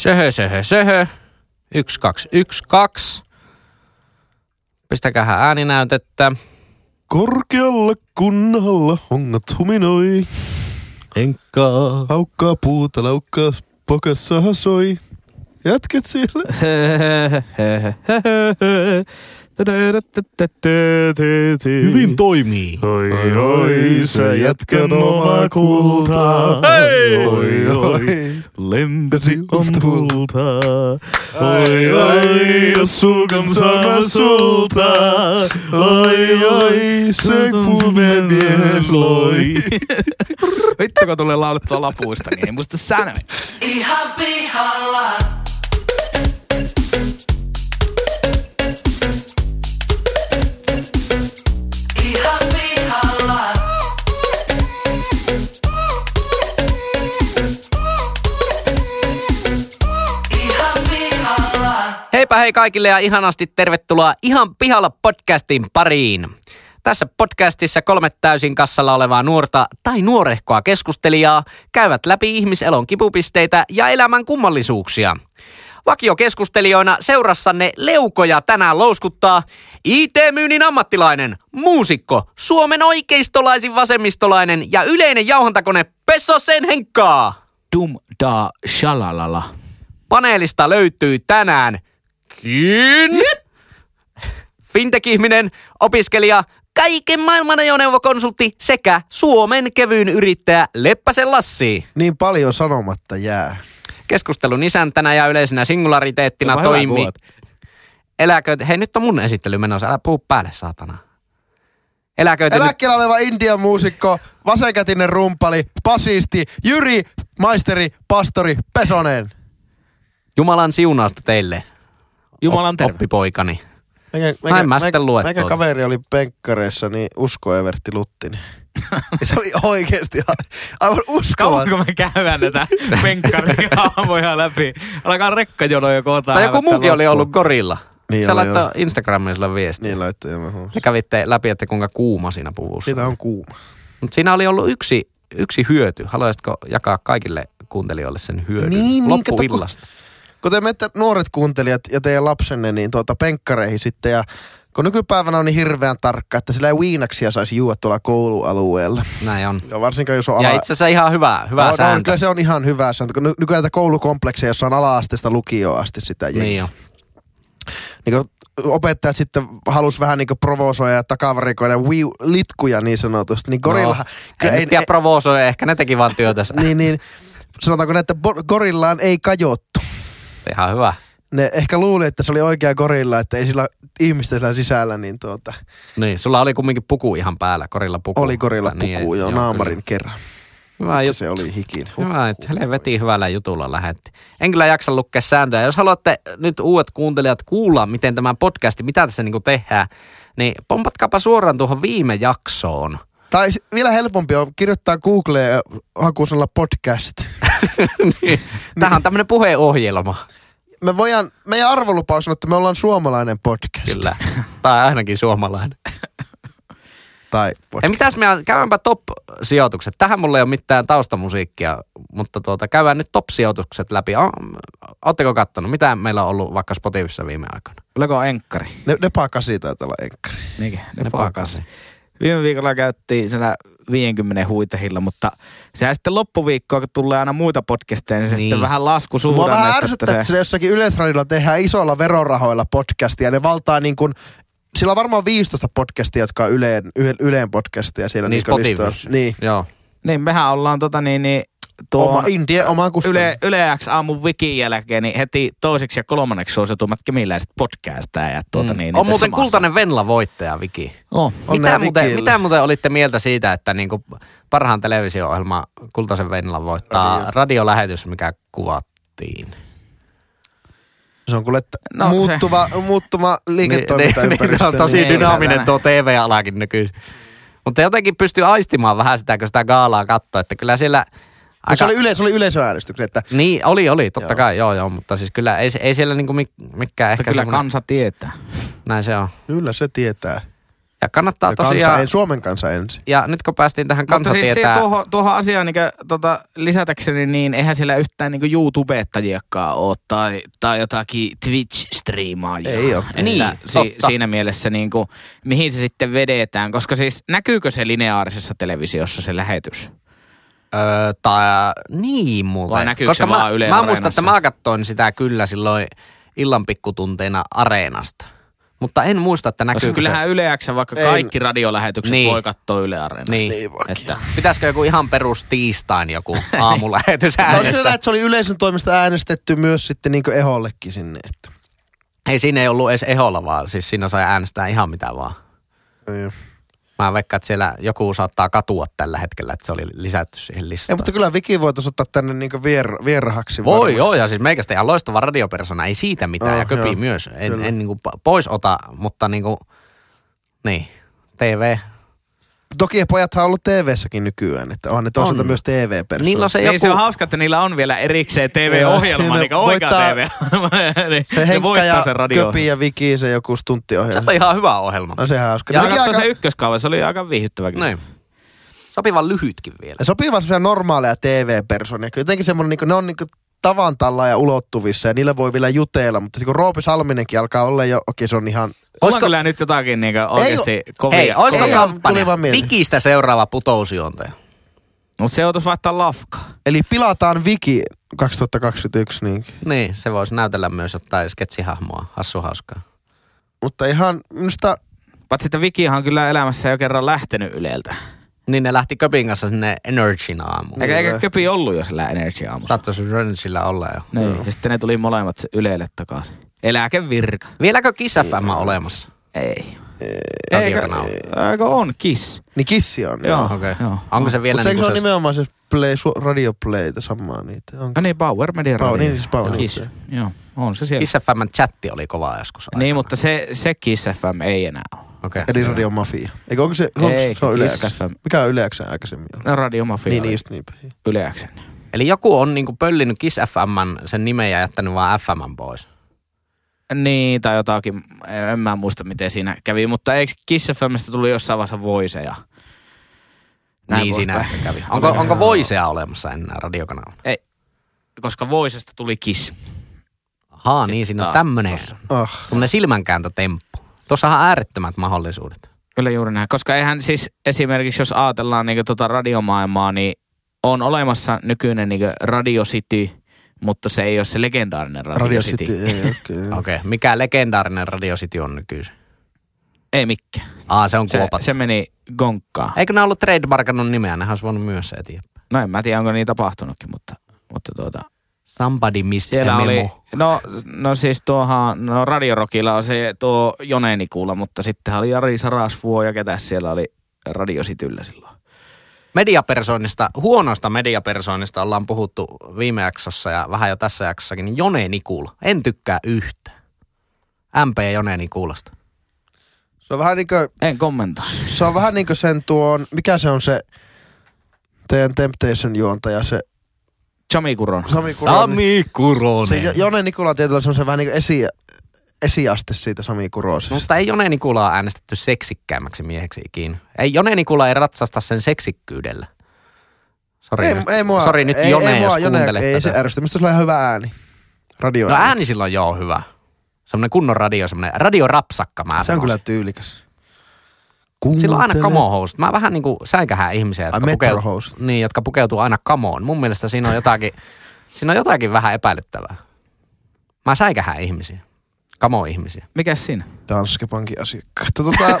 Söhö, söhö, söhö. Yksi, kaksi, yksi, kaksi. Pistäkähän ääninäytettä. Korkealla kunnalla hongat huminoi. Henkka. Haukkaa puuta, laukkaa pokassa hasoi. Jätket siellä. Hyvin toimii. Oi, oi, se jätkän oma kultaa. Hei! Oi, oi, Lemperi on kultaa. oi, oi, jos suukan sama sulta. Oi, oi, se pulmeen miehen loi. Vittu kun tulee laulettua lapuista, niin ei muista sanoja. Ihan pihalla. Heipä hei kaikille ja ihanasti tervetuloa Ihan pihalla podcastin pariin. Tässä podcastissa kolme täysin kassalla olevaa nuorta tai nuorehkoa keskustelijaa käyvät läpi ihmiselon kipupisteitä ja elämän kummallisuuksia. Vakiokeskustelijoina seurassanne leukoja tänään louskuttaa IT-myynnin ammattilainen, muusikko, Suomen oikeistolaisin vasemmistolainen ja yleinen jauhantakone Pessosen Henkkaa. Dum da shalalala. Paneelista löytyy tänään Kin. Fintech-ihminen, opiskelija, kaiken maailman ajoneuvokonsultti sekä Suomen kevyyn yrittäjä Leppäsen Lassi. Niin paljon sanomatta jää. Keskustelun isäntänä ja yleisenä singulariteettina toimii. Eläkö, hei nyt on mun esittely menossa, älä puhu päälle saatana. Eläköity nyt Eläkkeellä oleva Indian muusikko, vasenkätinen rumpali, basisti, Jyri, maisteri, pastori, Pesonen. Jumalan siunausta teille, Jumalan terve. oppipoikani. Meikä, Mä en mä sitten lue Meikä kaveri oli penkkareissa, niin Usko Evertti Luttinen. Ja se oli oikeesti aivan uskomaton. Kauanko me käydään tätä penkkaria aamoja läpi? Alkaa rekkajono jo kohta. Tai joku muukin oli ollut korilla. Niin Se laittoi joo. Instagramiin sulle viestiä. Niin laittoi huomasin. Ja kävitte läpi, että kuinka kuuma siinä puvussa. Siinä on kuuma. Mutta siinä oli ollut yksi, yksi hyöty. Haluaisitko jakaa kaikille kuuntelijoille sen hyödyn Niin, niin, loppuillasta? Kun te menette nuoret kuuntelijat ja teidän lapsenne niin tuota penkkareihin sitten ja kun nykypäivänä on niin hirveän tarkka, että sillä ei viinaksia saisi juoda tuolla koulualueella. Näin on. Ja varsinkaan jos on Ja ala... itse asiassa ihan hyvä, hyvä no, no, sääntö. kyllä se on ihan hyvä sääntö, kun ny- nykyään näitä koulukomplekseja, jossa on ala-asteesta lukioon asti sitä jengiä. Niin on. niin opettajat sitten halus vähän niin provosoida ja takavarikoida wiu- litkuja niin sanotusti, niin gorillahan... No, en tiedä provosoi, ehkä ne teki vaan työtä. niin, niin, sanotaanko näitä bo- gorillaan ei kajottu. Ihan hyvä. Ne ehkä luuli, että se oli oikea gorilla, että ei sillä ihmistä sillä sisällä, niin tuota, Niin, sulla oli kumminkin puku ihan päällä, korilla puku. oli gorilla Niin, puku jo joo, naamarin kerran. kyllä. Hyvä Se, juttu. se oli hikin. Hyvä, että helvetin hyvällä jutulla lähetti. En kyllä jaksa lukea sääntöjä. Jos haluatte nyt uudet kuuntelijat kuulla, miten tämä podcasti, mitä tässä niinku tehdään, niin pompatkaapa suoraan tuohon viime jaksoon. Tai vielä helpompi on kirjoittaa Googleen hakusanalla podcast. Niin. Tämähän on tämmöinen puheenohjelma. Me voidaan, meidän arvolupaus on, että me ollaan suomalainen podcast. Kyllä. tai ainakin suomalainen. Tai Ei podcast. mitäs me käydäänpä top-sijoitukset. Tähän mulla ei ole mitään taustamusiikkia, mutta tuota, käydään nyt top-sijoitukset läpi. Oletteko kattonut, mitä meillä on ollut vaikka Spotifyssa viime aikoina? Oliko enkkari? Ne, ne pakasi taitaa olla enkkari. Niinkin, ne, Ne ne pakasi. Viime viikolla käyttiin siellä 50 huitehilla, mutta sehän sitten loppuviikkoa, kun tulee aina muita podcasteja, niin se Niin. sitten vähän lasku Mua vähän että ärsyttää, että siellä jossakin Yleisradiolla tehdään isoilla verorahoilla podcastia. Ne valtaa niin kuin, sillä on varmaan 15 podcastia, jotka on Yleen, Yle- Yleen podcastia siellä. Niin. Spotifyssa. Niin. Joo. Niin, mehän ollaan tota niin, niin tuo Oma, Indie, oma. Yle, Yle X aamun wikin jälkeen niin heti toiseksi ja kolmanneksi suosituimmat kemiläiset podcastajat. Tuota, Mm. niin, on muuten samassa. kultainen Venla voittaja, Viki. Oh. On Mitä muuten, mitä muuten olitte mieltä siitä, että niinku parhaan televisio-ohjelma Kultaisen Venla voittaa Radio. radiolähetys, mikä kuvattiin? Se on kuule että No, no, se- muuttuva, muuttuva liiketoimintaympäristö. Niin, on tosi niin. dynaaminen Niin. tuo TV-alakin nykyisin. Mutta jotenkin pystyy aistimaan vähän sitä, kun sitä gaalaa katsoo, että kyllä siellä... Aika... Se, oli yle, se oli yleisöäänestykset, että Niin, oli, oli, totta Joo. kai, joo, joo, mutta siis kyllä ei, ei siellä niinku mik, mikään Mutta ehkä kyllä semmoinen- kansa tietää. Näin se on. kyllä se tietää. Ja kannattaa Ja tosiaan... kansa, en, Suomen kansa ensin. Ja nyt kun päästiin tähän Mutta siis tuohon, tuohon asiaan niin tota, lisätäkseni, niin eihän siellä yhtään niin YouTubettajiakaan ole tai, tai jotakin Twitch-striimaajia. Ei oo. Että Niin, si, totta. siinä mielessä niin kuin, mihin se sitten vedetään, koska siis näkyykö se lineaarisessa televisiossa se lähetys? Öö, tai, niin muuten. Vai näkyykö Koska se mä, vaan Yle mä muistan, että mä katsoin sitä kyllä silloin illan pikkutunteina Areenasta. Mutta en muista, että Koska näkyykö kyllähän se. Yle X, vaikka En. kaikki radiolähetykset Niin. voi katsoa Yle Areenasta. Niin. Niin. Että, Pitäisikö joku ihan perus tiistain joku aamulähetys Tai olisiko äänestää? että se oli yleisön toimesta äänestetty myös sitten niin ehollekin sinne. Että. Ei siinä ei ollut edes eholla vaan, siis siinä sai äänestää ihan mitä vaan. Ei, Mä veikkaan, että siellä joku saattaa katua tällä hetkellä, että se oli lisätty siihen Ei, listaan. mutta kyllä Viki voitaisiin ottaa tänne niin vier, vierahaksi. Voi varmasti. joo, ja siis meikästä ihan loistava radiopersona, ei siitä mitään, Oh, ja köpi joo, myös. En, kyllä. en niinku po- pois ota, mutta niinku, niin, TV. Toki pojathan on ollut TV-säkin nykyään, että onhan ne toisaalta On. myös TV-persoonat. Niillä on se niin joku... se on hauska, että niillä on vielä erikseen TV-ohjelma, niin kuin oikea voittaa- TV. niin, Se Henkka ja sen radio. Köpi ja Viki, se joku Se stunttiohjelma. on ihan hyvä ohjelma. On se hauska. Ja aika, se ykköskauva, se oli aika viihdyttävä kyllä. Niin. Sopivan lyhytkin vielä. ja vaan semmoisia normaaleja TV-persoonia. Jotenkin semmoinen, niin ne on niin tavan talla ja ulottuvissa ja niillä voi vielä jutella, mutta kun Roopi Salminenkin alkaa olla jo, okei se on ihan... Olisiko... Kyllä nyt jotakin niin oikeasti kovia. Hei, olisiko Ei, kampanja? Vikistä seuraava putousjuontaja. Mutta se joutuisi vaihtaa lafka. Eli pilataan Viki 2021 niin. Niin, se voisi näytellä myös jotain sketsihahmoa. Hassu hauskaa. Mutta ihan minusta Paitsi että Vikihan on kyllä elämässä jo kerran lähtenyt Yleltä. Niin ne lähti Köpin kanssa sinne Energin aamuun. Eikä, eikä vai? Köpi ollut jo sillä Energy aamussa. Saattaisi Rönsillä olla jo. Niin. Ja sitten ne tuli molemmat Ylelle takaisin. Eläkevirka. Vieläkö Kiss FM on olemassa? Ei. Radiokanava. Eikö on Kiss? niin kissi on. Joo. Okei. Joo. Onko se vielä Mutta eikö niin se ole se... nimenomaan se play, su- radio playtä samaa niitä? On. No niin, Power Media Power- Radio. niin, siis Power Kiss. Joo, on se siellä. Kiss FMn chatti oli kova joskus Niin, aikana. mutta se, se Kiss FM ei enää ole. Okei. Eli Radio Mafia. Eikö onko se, onko, Ei, se on Yle? FM. Mikä on Yle aikaisemmin? No Radio Mafia Niin, niin just niinpä. Yle. Eli joku on niinku pöllinyt Kiss FMn sen nimen ja jättänyt vaan FMn pois. Niin, tai jotakin. En mä muista, miten siinä kävi. Mutta eikö Kiss FMstä tuli jossain vaiheessa Voice ja näin niin siinä ehkä kävi. Onko, onko Voisea olemassa enää radiokanavalla? Koska Voicesta tuli Kiss. Haa, Sitten niin siinä on tossa. Oh. tämmönen silmänkääntötemppu. Tuossahan on äärettömät mahdollisuudet. Kyllä juuri näin. Koska eihän siis esimerkiksi, jos ajatellaan niin tuota radiomaailmaa, niin on olemassa nykyinen niin Radio City, mutta se ei ole se legendaarinen Radio, Radio City. City, ei okei. Okay. Okay. mikä legendaarinen Radio City on nykyisin? Ei mikään. Aa, se on Se, kuopattu. se meni gonkkaan. Eikö ne ollut trademarkannut nimeä? Nehän olisi voinut myös se eteenpäin. No en mä tiedä, onko niin tapahtunutkin, mutta, mutta tuota, Somebody missed siellä oli, memo. no, no siis tuohan, no Radiorokilla on se tuo Jone Nikula, mutta sitten oli Jari Sarasvuo ja ketä siellä oli Radio Cityllä silloin. Mediapersonista, huonosta mediapersonista ollaan puhuttu viime jaksossa ja vähän jo tässä jaksossakin, niin Jone Nikula. En tykkää yhtä. MP Jone Nikulasta. Se on vähän niinku, En kommentoi. se on vähän niinku sen tuon, mikä se on se teidän Temptation juontaja, se Sami Kuron. Sami Kuronen. Sami Kuronen. Se Jo- Jone Nikula tietyllä se on se vähän niinku esi, esiaste siitä Sami Kurosesta. Mutta ei Jone Nikulaa äänestetty seksikkäämmäksi mieheksi ikinä. Ei, Jone Nikula ei ratsasta sen seksikkyydellä. Sori ei, nyt, ei mua, Sori nyt ei, Jone, ei, mua, jos Jone, kuuntelet ei se ärsytä. Mistä sulla on ihan hyvä ääni? Radio No ääni silloin joo hyvä. Semmoinen kunnon radio, semmoinen radiorapsakka mä Se on kyllä sanoisin. Tyylikäs. Sillä on aina Kuuntele- kamohousut. Mä vähän niinku säikähän ihmisiä, jotka, pukeutuu, niin, jotka pukeutuu aina kamoon. Mun mielestä siinä on jotakin, siinä on jotakin vähän epäilyttävää. Mä säikähän ihmisiä. Kamo-ihmisiä. Mikäs siinä? Danske Bankin asiakkaat. Tota,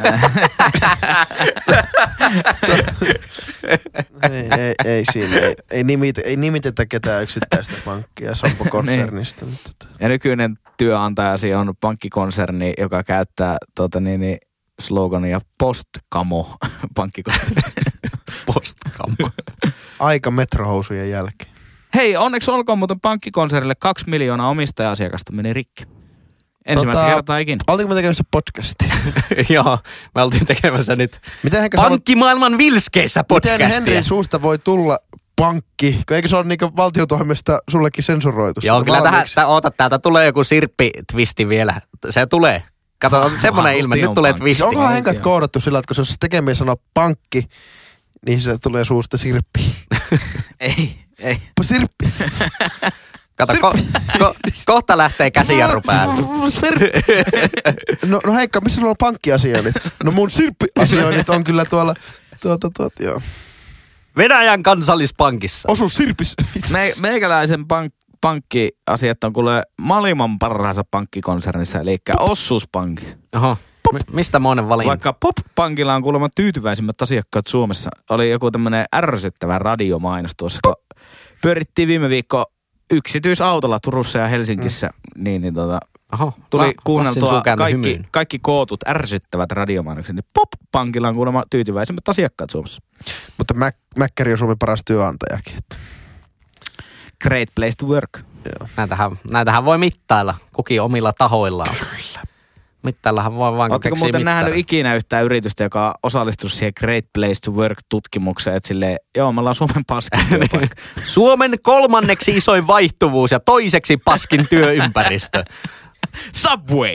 ei, ei, ei, siinä, ei, ei, nimitä, ei nimitetä ketään yksittäistä pankkia Sampo-konsernista. Niin. mutta tota, Ja nykyinen työnantajasi on pankkikonserni, joka käyttää tuota, niin, niin, slogania postkamo pankkikonserni. Postkamo. aika metrohousujen jälkeen. Hei, onneksi olkoon muuten pankkikonsernille kaksi miljoonaa omistaja-asiakasta meni rikki. Ensimmäistä Tota, kertaa ikinä. Oltiinko me tekemässä podcastia? Joo, me oltiin tekemässä nyt Miten voit- Pankkimaailman vilskeissä miten podcastia. Henrin suusta voi tulla pankki? Kun Eikö se ole niinku valtiotoimesta sullekin sensuroitu? Joo, kyllä tähän, oota, täältä tulee joku sirppi-twisti vielä. Se tulee. Kato, on semmoinen ilme, nyt tulee pankki. twisti. Valtio. henkät koodattu sillä, että kun se tekeminen sanoo pankki, niin se tulee suusta sirppi. Ei, ei. Sirppi. Kato, ko, ko, kohta lähtee käsijarru päälle. No, no Heikka, missä sulla on pankkiasioinnit? No mun sirppiasioinnit on kyllä tuolla, tuota, tuota, joo. Venäjän kansallispankissa. Osu sirpis. Me, meikäläisen pank, pankkiasiat on kuule maailman parhaassa pankkikonsernissa, eli Ossuuspankki. Oho. Mi- mistä monen valinta? Vaikka Pop-pankilla on kuulemma tyytyväisimmät asiakkaat Suomessa. Oli joku tämmöinen ärsyttävä radiomainos tuossa, kun pyörittiin viime viikko yksityisautolla Turussa ja Helsingissä, niin, niin tota, Oho. tuli Lassin kuunneltua kaikki, hymyyn. kaikki kootut ärsyttävät radiomainokset. Niin Pop-pankilla on kuulemma tyytyväisimmät asiakkaat Suomessa. Mutta Mäkkäri on Suomen paras työnantajakin. Että. Great place to work. Näitähän, näitähän voi mittailla kukin omilla tahoillaan. Mittaillahan voi vaan Oletteko muuten nähnyt mittarin. ikinä yhtään yritystä, joka osallistuu siihen Great Place to Work-tutkimukseen, että silleen, joo, me ollaan Suomen paskin työpaikka. Suomen kolmanneksi isoin vaihtuvuus ja toiseksi paskin työympäristö. Subway!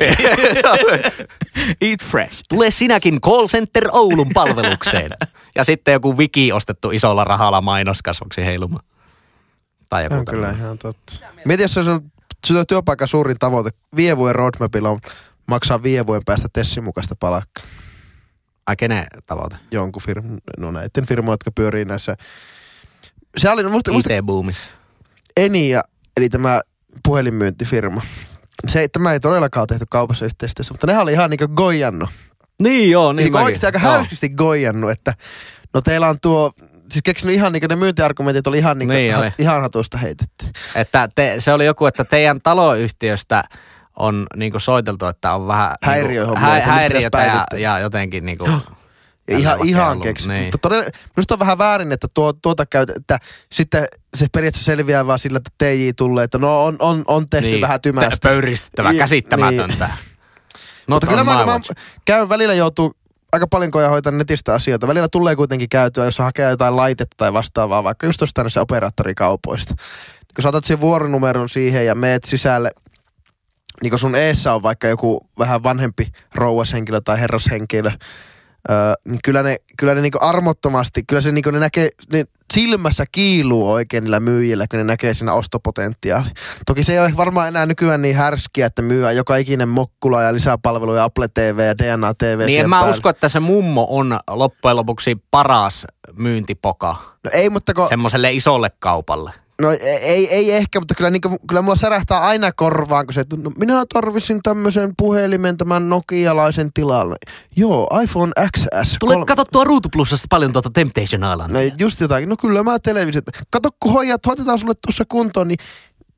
Eat fresh. Tule sinäkin call center Oulun palvelukseen. Ja sitten joku wiki ostettu isolla rahalla mainoskasvoksi heilumaan. Tai joku On kyllä tämmöinen. ihan totta. Mieti, jos on sun työpaikan suurin tavoite. Viiden vuoden roadmapilla on maksaa viiden vuoden päästä Tessin mukaista palakkaa. Ai kenen tavoite? Jonkun firman, no näiden firmojen, jotka pyörii näissä. Se oli, musta, musta IT-boomissa. Enia, eli tämä puhelinmyyntifirma. Se, tämä ei todellakaan ole tehty kaupassa yhteistyössä, mutta nehän oli ihan niinku goijannut. Niin joo, niin Niin mäkin. oikeasti aika Joo. härskisti goijannut, että no teillä on tuo, siis keksinyt ihan niinku ne myyntiargumentit oli ihan niinku, Niin hat, oli. ihan hatusta heitetty. Että te, se oli joku, että teidän taloyhtiöstä on niinku soiteltu, että on vähän Häiriöhommia, niinku, että nyt häiriötä ja, ja jotenkin niinku, Ja ihan, ihan keksitty. niin. Mutta todella, minusta on vähän väärin, että tuo, tuota käyt, että sitten se periaatteessa selviää vaan sillä, että TJ tulee, että no on, on, on tehty niin, vähän tymästi. pö- Pöyristyttävä, Niin, käsittämätöntä. No, Mutta kyllä mä, mä käyn välillä joutuu aika paljon koja hoitaa netistä asioita. Välillä tulee kuitenkin käytyä, jos hakee jotain laitetta tai vastaavaa, vaikka just tuosta se operaattorikaupoista. Niin kun saatat sen vuoronumeron siihen ja meet sisälle, niin kun sun eessä on vaikka joku vähän vanhempi rouvashenkilö tai herrashenkilö, öö, niin kyllä ne, kyllä ne niinku armottomasti, kyllä se niinku ne näkee, ne silmässä kiiluu oikein niillä myyjillä, kun ne näkee siinä ostopotentiaali. Toki se ei ole varmaan enää nykyään niin härskiä, että myyä joka ikinen mokkula ja lisäpalveluja, Apple TV ja DNA TV. Niin en mä päälle. usko, että se mummo on loppujen lopuksi paras myyntipoka No ei, mutta kun, semmoiselle isolle kaupalle. No ei, ei ehkä, mutta kyllä, niin kyllä mulla särähtää aina korvaan, kun se, että no, minä tarvitsin tämmöisen puhelimen tämän nokialaisen tilalle. Joo, iPhone XS. Tule kolme- katsottua Ruutuplussasta paljon tuota Temptation Island. No just jotakin. No kyllä mä televisit. Kato, kun hoijat, hoitetaan sulle tuossa kuntoon, niin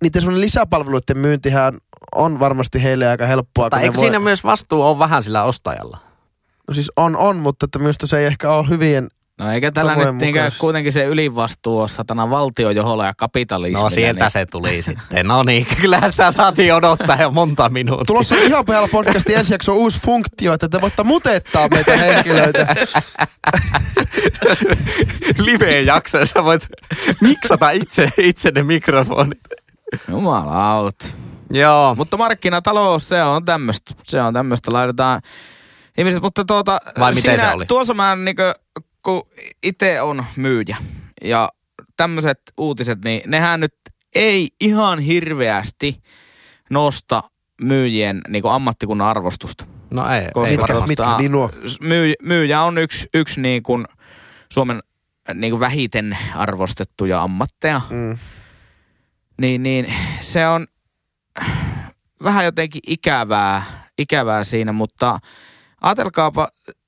niiden semmoinen lisäpalveluiden myyntihän on varmasti heille aika helppoa. Tai eikö siinä myös vastuu ole vähän sillä ostajalla? No siis on, on, mutta että minusta se ei ehkä ole hyvien... No eikä tällä nyt niinkö mukaisesti. kuitenkin se ylivastuu ole satana valtiojoholla ja kapitalismilla. No sieltä niin, se tuli sitten. No niin, kyllähän sitä saatiin odottaa jo monta minuuttia. Tulossa ihan pihalla podcastin ensi jakso uusi funktio, että te voitte mutettaa meitä henkilöitä. live-jakso, sä voit miksata itse, itse ne mikrofonit. Jumalauta. Joo, Mutta markkinatalous, se on tämmöistä. Se on tämmöistä. Laitetaan ihmiset, mutta tuota... Vai miten siinä, se oli? Tuossa mä niinkö, kun itse on myyjä ja tämmöiset uutiset, niin nehän nyt ei ihan hirveästi nosta myyjien niin ammattikunnan arvostusta. no ei, Koska ei Mitkä, mitkä, niin nuo. myy, myyjä on yksi, yksi niin kuin Suomen niin kuin vähiten arvostettuja ammatteja. Mm. Niin, niin se on vähän jotenkin ikävää, ikävää siinä, mutta ajatelkaapa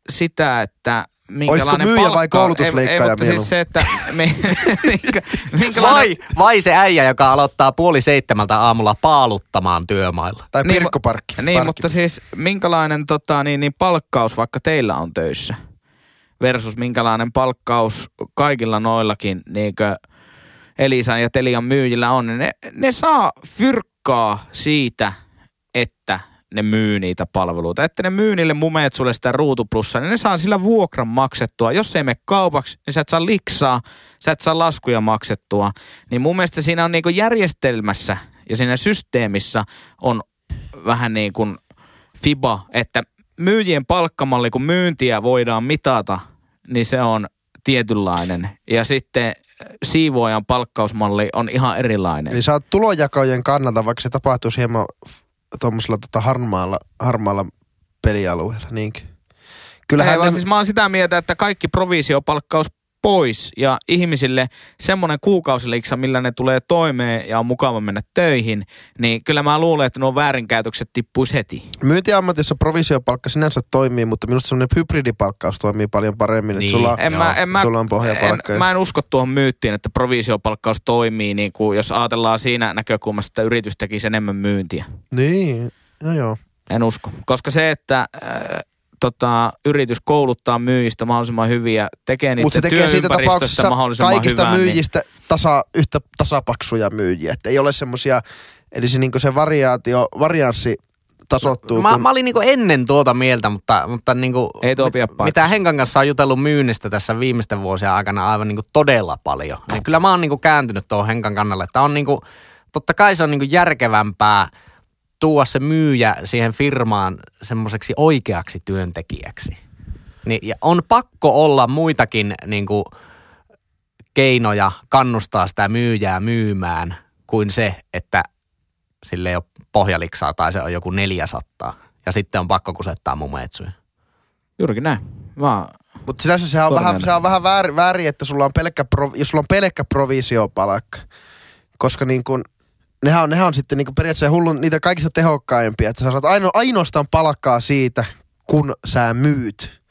sitä, että minkälainen myyjä vai koulutusleikkaaja ei, ei, siis se, että mi, minkä, minkälainen, Vai, vai se äijä, joka aloittaa puoli seitsemältä aamulla paaluttamaan työmailla. Tai Niin, Pirkkoparkki. Niin, Parkki. mutta siis minkälainen tota, niin, niin palkkaus vaikka teillä on töissä versus minkälainen palkkaus kaikilla noillakin niinkö Elisan ja Telian myyjillä on, niin ne, ne saa fyrkkaa siitä, että ne myy niitä palveluita. Että ne myy niille mumeet sulle sitä ruutuplussaa, niin ne saa sillä vuokran maksettua. Jos ei mene kaupaksi, niin sä et saa liksaa, sä et saa laskuja maksettua. Niin mun mielestä siinä on niinku järjestelmässä ja siinä systeemissä on vähän niin kuin FIBA, että myyjien palkkamalli, kun myyntiä voidaan mitata, niin se on tietynlainen. Ja sitten siivoojan palkkausmalli on ihan erilainen. Eli sä oot tulonjakojen kannalta, vaikka se tapahtuisi hieman tuommoisella tota harmaalla, harmaalla pelialueella, niinkö? Kyllähän Kyllähän Ei, ne, siis mä oon sitä mieltä, että kaikki provisiopalkkaus pois ja ihmisille semmoinen kuukausiliksa, millä ne tulee toimeen ja on mukava mennä töihin, niin kyllä mä luulen, että nuo väärinkäytökset tippuisi heti. myyntiammatissa provisiopalkka sinänsä toimii, mutta minusta semmoinen hybridipalkkaus toimii paljon paremmin. Niin. Että sulla, En mä, en mä, sulla on pohjapalkka. en, mä en usko tuohon myyttiin, että provisiopalkkaus toimii, niin kuin jos ajatellaan siinä näkökulmasta, että yritys tekisi enemmän myyntiä. Niin, no joo. En usko. Koska se, että äh, tota, yritys kouluttaa myyjistä mahdollisimman hyviä, tekee Mutta se niiden tekee siitä tapauksessa mahdollisimman kaikista hyvää, niin- myyjistä tasa, yhtä tasapaksuja myyjiä. Että ei ole semmosia, eli se, niinku se variaatio, varianssi tasottuu. Mä, kun, mä olin niinku ennen tuota mieltä, mutta, mutta niinku, Ei tuo pidä mitä. Henkan kanssa on jutellut myynnistä tässä viimeisten vuosien aikana aivan niinku todella paljon. Niin kyllä mä oon niinku kääntynyt tuohon Henkan kannalle, että on niinku, totta kai se on niinku järkevämpää tuoda se myyjä siihen firmaan semmoiseksi oikeaksi työntekijäksi. Niin, ja on pakko olla muitakin niinku, keinoja kannustaa sitä myyjää myymään kuin se, että sille ei ole pohjaliksaa tai se on joku 400. Ja sitten on pakko kusettaa mun metsuja. Juurikin näin. Mä, Mutta sinänsä sehän on vähän, sehän on vähän väärin, väärin, että sulla on pelkkä, pro, jos sulla on pelkkä provisiopalkka. Koska niin kun, nehän on, nehän on sitten niin periaatteessa hullun niitä kaikista tehokkaimpia. Että sä saat aino, ainoastaan palkkaa siitä, kun sä myyt.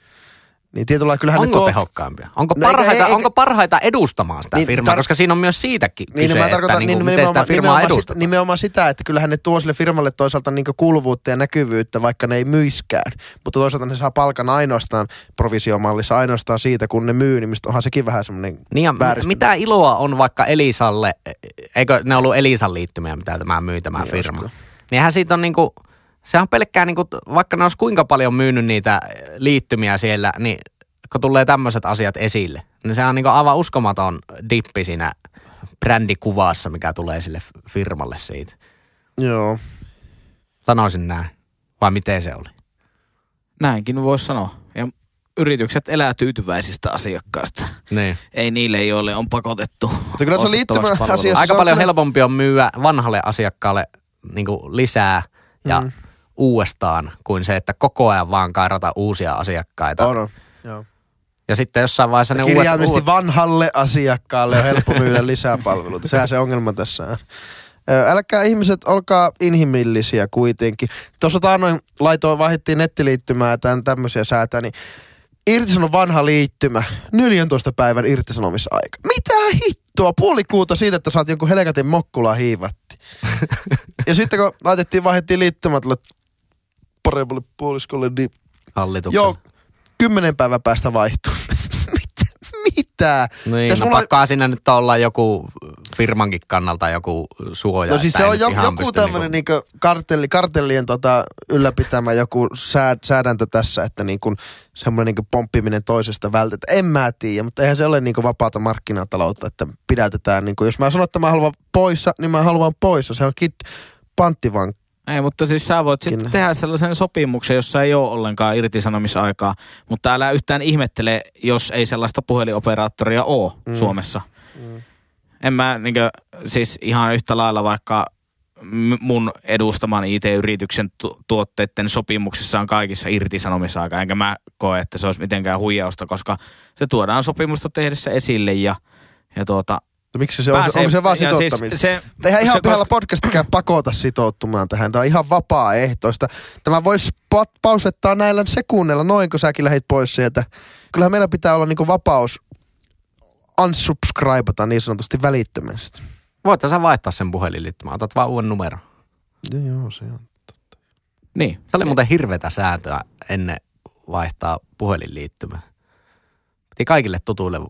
Niin tietyllä kyllähän Onko ne tuo, tehokkaampia? Onko, No parhaita, eikä- onko parhaita edustamaan sitä Niin, firmaa? tar- Koska siinä on myös siitäkin Niin, kyse, niin mä että tarkoitan niin niin, kuin, miten sitä firmaa nimenomaan, sitä, edustetaan. nimenomaan sitä, että kyllähän ne tuo sille firmalle toisaalta niin kuuluvuutta ja näkyvyyttä, vaikka ne ei myiskään. Mutta toisaalta ne saa palkan ainoastaan provisiomallissa, ainoastaan siitä, kun ne myy, niin mistä onhan sekin vähän semmoinen Niin ja mitä iloa on vaikka Elisalle, eikö ne ollut Elisan liittymiä, mitä tämä myy tämä Niin firma. Niinhän siitä on niinku, sehän on pelkkää niinku, vaikka ne olisi kuinka paljon myynyt niitä liittymiä siellä, niin kun tulee tämmöiset asiat esille, niin sehän on niinku aivan uskomaton dippi siinä brändikuvassa, mikä tulee sille firmalle siitä. Joo. Sanoisin näin. Vai miten se oli? näinkin voisi sanoa. Ja yritykset elää tyytyväisistä asiakkaista. Niin. Ei niille, joille on pakotettu Mutta kyllä se liittymä asiassa. Aika se on paljon kyllä- helpompi on myyä vanhalle asiakkaalle niin lisää ja Mm. Uudestaan kuin se, että koko ajan vaan kairata uusia asiakkaita. On. Joo. Ja sitten jossain vaiheessa ne uudet, uudet vanhalle asiakkaalle on helppo myydä lisää palveluita. Sehän se ongelma tässä on. Älkää ihmiset, olkaa inhimillisiä kuitenkin. Tuossa taannoin laitoin, vaihdettiin nettiliittymää tämän tämmöisiä säätää, niin irtisano vanha liittymä, 14 päivän irtisanomisaika. Mitä hittoa? Puoli kuuta siitä, että saat jonkun helkatin mokkula hiivatti. ja sitten kun laitettiin, vaihdettiin liittymää tuolle paremmalle puoliskolle, niin hallituksen. Joo, kymmenen päivän päästä vaihtuu. Mitä? Mitä? Niin, Tässä no mulla- pakkaa siinä nyt olla joku firmankin kannalta joku suoja. No siis se on jo, joku pysty tämmöinen niinku kartelli, kartellien tota ylläpitämä joku sää, säädäntö tässä, että niinku semmoinen niinku pomppiminen toisesta vältetään. En mä tiedä, mutta eihän se ole niinku vapaata markkinataloutta, että pidätetään. Niinku, jos mä sanon, että mä haluan poissa, niin mä haluan poissa. Se on kid panttivank. Ei, mutta siis sä voit sitten tehdä sellaisen sopimuksen, jossa ei ole ollenkaan irtisanomisaikaa, mutta älä yhtään ihmettele, jos ei sellaista puhelinoperaattoria ole mm. Suomessa. Mm. En mä niinkö, siis ihan yhtä lailla vaikka mun edustaman IT-yrityksen tu- tuotteiden sopimuksessa on kaikissa irtisanomisaika, enkä mä koe, että se olisi mitenkään huijausta, koska se tuodaan sopimusta tehdessä esille ja, ja tuota, No Miksi se on? pääsee- Onko se vaan ja sitouttaminen? Siis se, Eihän ihan se, pihalla podcastikään pakota sitoutumaan tähän. Tämä on ihan vapaaehtoista. Tämä voisi pa- pausettaa näillä sekunneilla, noin kun säkin lähit pois sieltä. Kyllähän meillä pitää olla niinku vapaus unsubscribata niin sanotusti välittömästi. Voitte sä vaihtaa sen puhelinliittymän, otat vaan uuden numeron. Joo, se on. niin, Se oli muuten hirvetä sääntöä ennen vaihtaa puhelinliittymää. Piti kaikille tutuille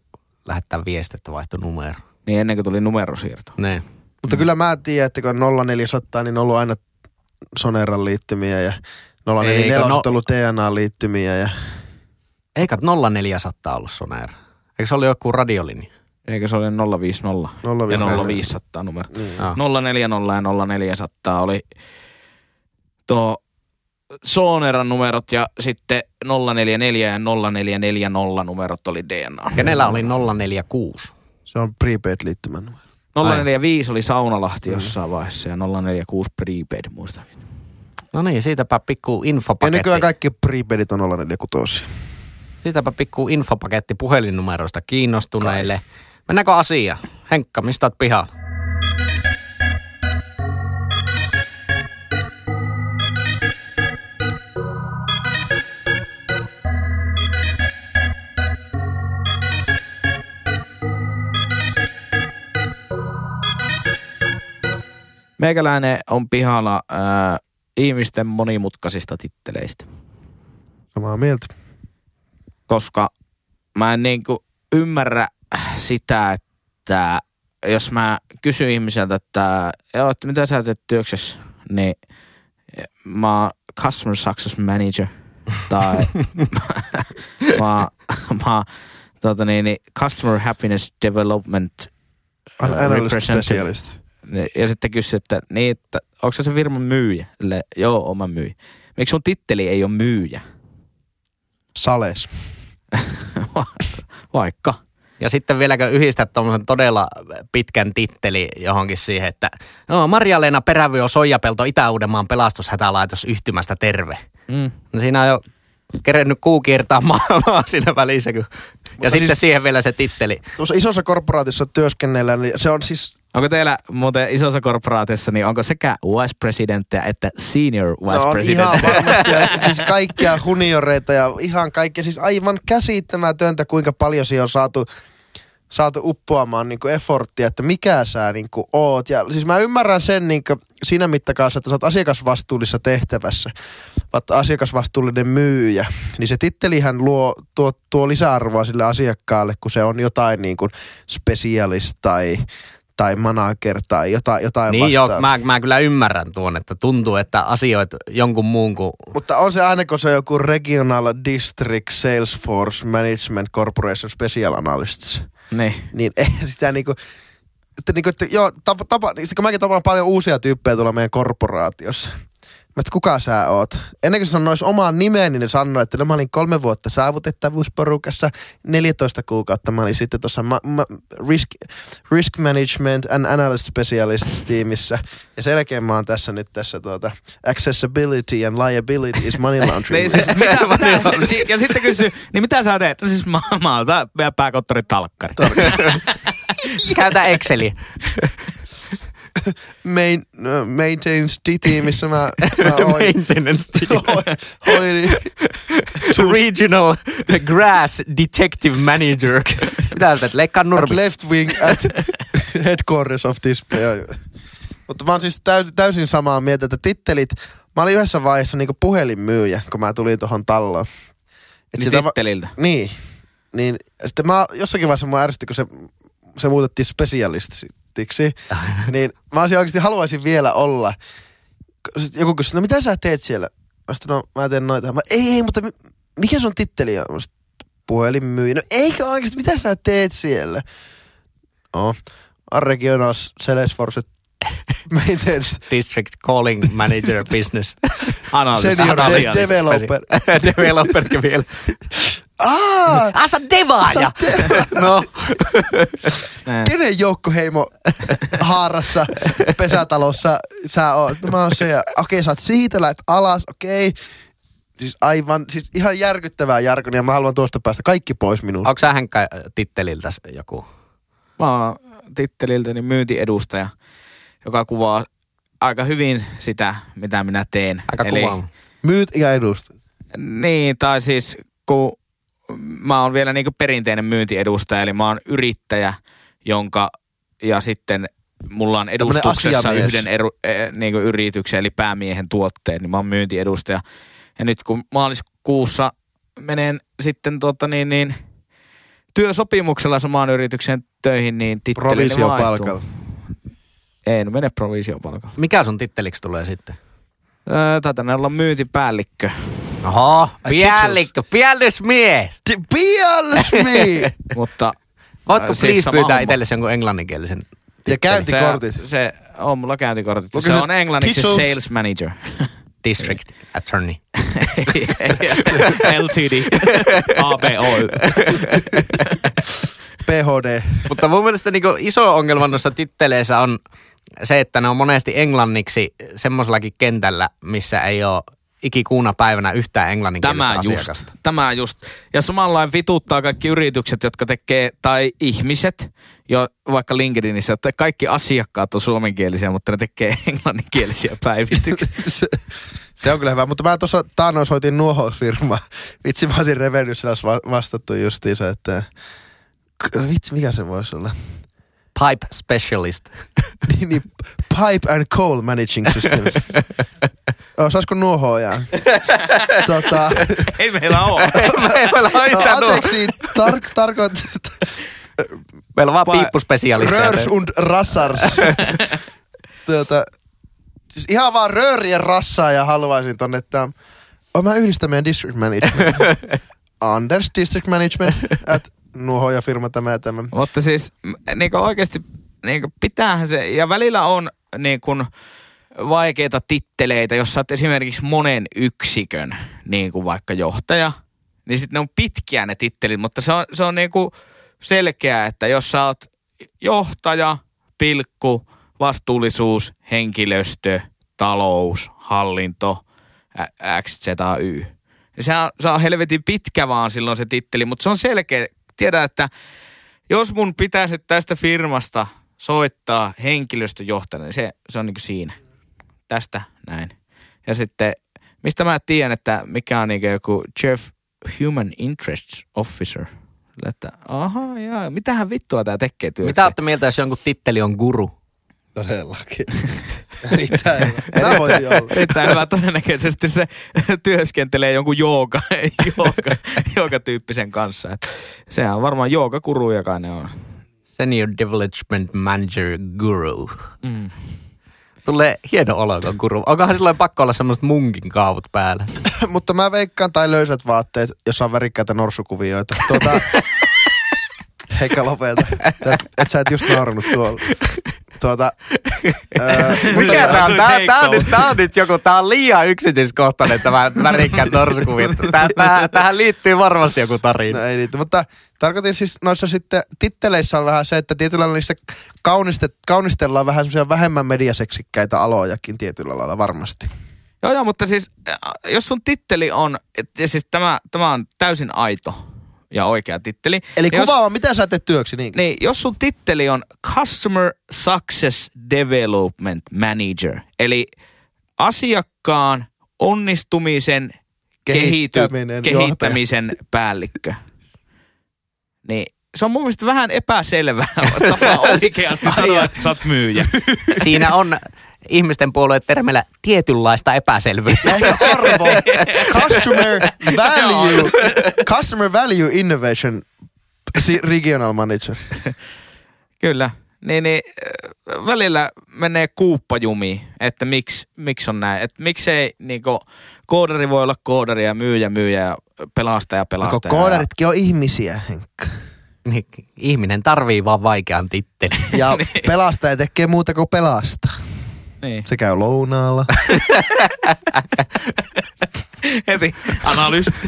lähettää viesti, että vaihto numero. Niin ennen kuin tuli numerosiirto. Niin. Mutta kyllä mä tiedän, että kun on 0400, niin on ollut aina Soneran liittymiä ja 044 Eikö on no- ollut DNA-liittymiä ja Eikä 0400 ollut Sonera. Eikö se ollut joku radiolinja? Eikö se ole 050 ja 0500 numero? Niin. Joo. 040 ja 0400 oli tuo Sooneran numerot ja sitten 044 ja 0440 numerot oli DNA. Kenellä oli 046? Se on prepaid-liittymän numero. 045 oli Saunalahti jossain vaiheessa ja 046 prepaid muistaakseni. No niin, siitäpä pikku Ja infopaketti. nykyään kaikki prepaidit on 046. Siitäpä pikku infopaketti puhelinnumeroista kiinnostuneille. Mennäänkö asia? Henkka, mistä oot pihalla? Meikäläinen on pihalla ää, ihmisten monimutkaisista titteleistä, Samaa mieltä. koska mä en niinku ymmärrä sitä, että jos mä kysyn ihmiseltä, että, joo, että mitä sä teet työksessä, niin mä oon customer success manager tai mä, mä tota niin, niin, customer happiness development An- Analyst specialist. Ne- Ja sitten kysyi, että, niin, että onko se se firman myyjä? Sille, Joo, oma myyjä. Miksi sun titteli ei ole myyjä? Sales. Vaikka. Ja sitten vieläkö yhdistät tuommoisen todella pitkän titteli johonkin siihen, että no, Marja-Leena Perävyö Soijapelto Itä-Uudenmaan pelastushätälaitos yhtymästä terve. Mm. No siinä on jo kerennyt kuu kiertää maailmaa siinä välissä. Kun... Ja Mutta sitten siis- siihen vielä se titteli. Tuossa isossa korporaatissa työskennellä, niin se on siis Onko teillä muuten isossa korporaatiossa, niin onko sekä vice presidenttiä että senior vice No president? ihan varmasti. Ja siis kaikkia junioreita ja ihan kaikkea. Siis aivan käsittämätöntä, kuinka paljon siihen on saatu, saatu uppoamaan niin efforttia, että mikä sä niin oot. Ja siis mä ymmärrän sen niin siinä mittakaavassa, että sä oot asiakasvastuullisessa tehtävässä, vaikka asiakasvastuullinen myyjä, niin se tittelihän luo, tuo, tuo lisäarvoa sille asiakkaalle, kun se on jotain niin kuin specialist tai, tai manager tai jotain, jotain Niin joo, vastaavaa. mä, mä kyllä ymmärrän tuon, että tuntuu, että asioit jonkun muun kuin... Mutta on se aina, kun se on joku Regional District Salesforce Management Corporation Special Analysts, niin. niin ei sitä niinku, että niinku, että joo, tapa, tapa, niin kun mäkin tapaan paljon uusia tyyppejä tuolla meidän korporaatiossa. Mä että kuka sä oot? Ennen kuin sanois omaan nimeen, niin ne sanoi, että no, mä olin kolme vuotta saavutettavuusporukassa, 14 kuukautta mä olin sitten tuossa ma- ma- risk, risk Management and Analyst Specialists tiimissä. Ja sen jälkeen mä oon tässä nyt tässä tuota Accessibility and Liability is Money Laundering. Niin siis, mitä, mitä, si- ja sitten kysyy, niin mitä sä teet? No siis mä, mä oon tää meidän pääkonttorin talkkari. Käytä Exceli. Main, no, maintains tiimissä mä, mä hoidin, Maintenance team. hoidin Regional Grass Detective Manager. Mitä sä? Leikkaa at nurmi. left wing at headquarters of this. Mutta mä oon siis täy, täysin samaa mieltä, että tittelit, mä olin yhdessä vaiheessa niinku puhelinmyyjä, kun mä tulin tuohon talloon. Et Niin sitä va- titteliltä. Niin. Niin sitten mä jossakin vaiheessa mua ärsytti, kun se, se muutettiin specialistiksi. niin mä olisin oikeasti haluaisin vielä olla. Sitten joku kysyi, no mitä sä teet siellä? Mä sanoin, no mä teen noita. Mä, ei, ei, mutta mi- mikä sun titteli on? Mä sanoin, puhelinmyyjä. No eikö oikeasti, mitä sä teet siellä? No, on regional Salesforce maintenance District Calling Manager Business. Analyys. senior analyys. developer. Developerkin vielä. Aa, Ah, sä oot devaaja! No, kenen joukkoheimo haarassa pesätalossa sä oot? No mä oon se ja okei sä oot siitä, lähet alas, okei. Siis aivan, siis ihan järkyttävää jargonia. Mä haluan tuosta päästä kaikki pois minusta. onko sä Henkka titteliltä joku? Mä oon titteliltäni myyntiedustaja, joka kuvaa aika hyvin sitä, mitä minä teen. Aika Eli, kuva. Myyt ja edustat. Niin, tai siis kun mä oon vielä niinku perinteinen myyntiedustaja, eli mä oon yrittäjä, jonka ja sitten mulla on edustuksessa yhden eru, niinku yrityksen, eli päämiehen tuotteet, niin mä oon myyntiedustaja. Ja nyt kun maaliskuussa menen sitten tota niin, niin työsopimuksella samaan yritykseen töihin, niin vaihtuu. Provisiopalkalla. Ei, no mene provisiopalkalla. Mikä sun titteliksi tulee sitten? Öö, taitaa olla myyntipäällikkö. Oho, piällikkö, piällysmies. Pialsmi! Mutta Voitko Äh, siis please pyytää itsellesi jonkun englanninkielisen? ja käyntikortit. Se, se on mulla käyntikortit. Se se on englanniksi titles? sales manager. District Attorney. LTD. ABOY. PHD. Mutta mun mielestä niinku iso ongelma noissa titteleissä on se, että ne on monesti englanniksi semmoisellakin kentällä, missä ei ole ikikuuna päivänä yhtään englanninkielistä Tämä just, asiakasta. tämä just. Ja samanlainen vituttaa kaikki yritykset, jotka tekee, tai ihmiset, jo vaikka LinkedInissä, että kaikki asiakkaat on suomenkielisiä, mutta ne tekee englanninkielisiä päivityksiä. se, se on kyllä hyvä, mutta mä tuossa taannoin soitin nuohousfirmaa. Vitsi, mä otin Revenuessa olisi va- vastattu justiinsa, että vitsi, mikä se voisi olla? Pipe Specialist. niin, niin, Pipe and Coal Managing Systems. oh, saisiko nuohoja? tota, Ei meillä ole. Meillä on no, yhtään nuo. anteeksi, tar- tarkoit Meillä on vaan Pa- piippuspesialisteja. Rörs und Rassars. tuota, siis ihan vaan röörien rassaa ja haluaisin tonne, että oh, mä yhdistän meidän district management. Anders District Management at nuohoja firma tämä ja tämä. Mutta siis niin oikeasti niin pitäähän se, ja välillä on niin kuin vaikeita titteleitä, jos sä oot esimerkiksi monen yksikön, niin kuin vaikka johtaja, niin sitten ne on pitkiä ne tittelit, mutta se on, se on niin kuin selkeä, että jos sä oot johtaja, pilkku, vastuullisuus, henkilöstö, talous, hallinto, ä- X, Z, Y. Se on, se on helvetin pitkä vaan silloin se titteli, mutta se on selkeä. Tiedän, että jos mun pitäisi tästä firmasta soittaa henkilöstöjohtajalle, niin se, se on niin siinä. Tästä näin. Ja sitten, mistä mä tiedän, että mikä on niin joku Chief Human Interests Officer. Että aha, jaa, mitähän vittua tää tekee työkseen? Mitä olette mieltä, jos jonkun titteli on guru? Todellakin. Erittäin hyvä. Tämä voisi olla. Erittäin hyvä. Todennäköisesti se työskentelee jonkun jooga, jooga, jooga-tyyppisen kanssa. Et sehän on varmaan joogakuru, joka ne on. Senior Development Manager Guru. Mm. Tulee hieno olo, kun guru. Onkohan silloin pakko olla semmoiset munkin kaavut päällä? Mutta mä veikkaan, tai löysät vaatteet, jos on värikkäitä norsukuvioita. Tuota, Heikka lopeta. Et, et sä et just naurannut tuolla. Tuota, öö, Mikä on tää on? Tää, tää, on nyt, tää on nyt joku, tää on liian yksityiskohtainen tämä värikkään norsukuvit. Tää, tää, tähän liittyy varmasti joku tarina. No ei niitä, mutta tarkoitin siis noissa sitten titteleissä on vähän se, että tietyllä lailla niissä kaunistet, kaunistellaan vähän semmoisia vähemmän mediaseksikkäitä alojakin tietyllä lailla varmasti. Joo, joo, mutta siis jos sun titteli on, ja siis tämä, tämä on täysin aito ja oikea titteli. Eli niin jos- kuvaava, mitä sä teet työksi niin? Niin, jos sun titteli on Customer Success Development Manager, eli asiakkaan onnistumisen kehity, kehittämisen päällikkö, niin se on mun mielestä vähän epäselvää tapa oikeasti sanoa, että sä oot myyjä. Siinä on ihmisten puolueen termeillä tietynlaista epäselvyyttä. Arvo, customer value, customer value innovation si- regional manager. Kyllä. Niin, niin äh, välillä menee kuuppajumiin, että miksi, miksi on näin. Että miksei niinku, koodari voi olla koodari ja myyjä myyjä ja pelastaja pelastaja. koodaritkin on ihmisiä, Henkka? Niin, Ihminen tarvii vaan vaikean tittelin. Ja pelastaja tekee muuta kuin pelastaa. Niin. Se käy lounaalla. Heti analyysti.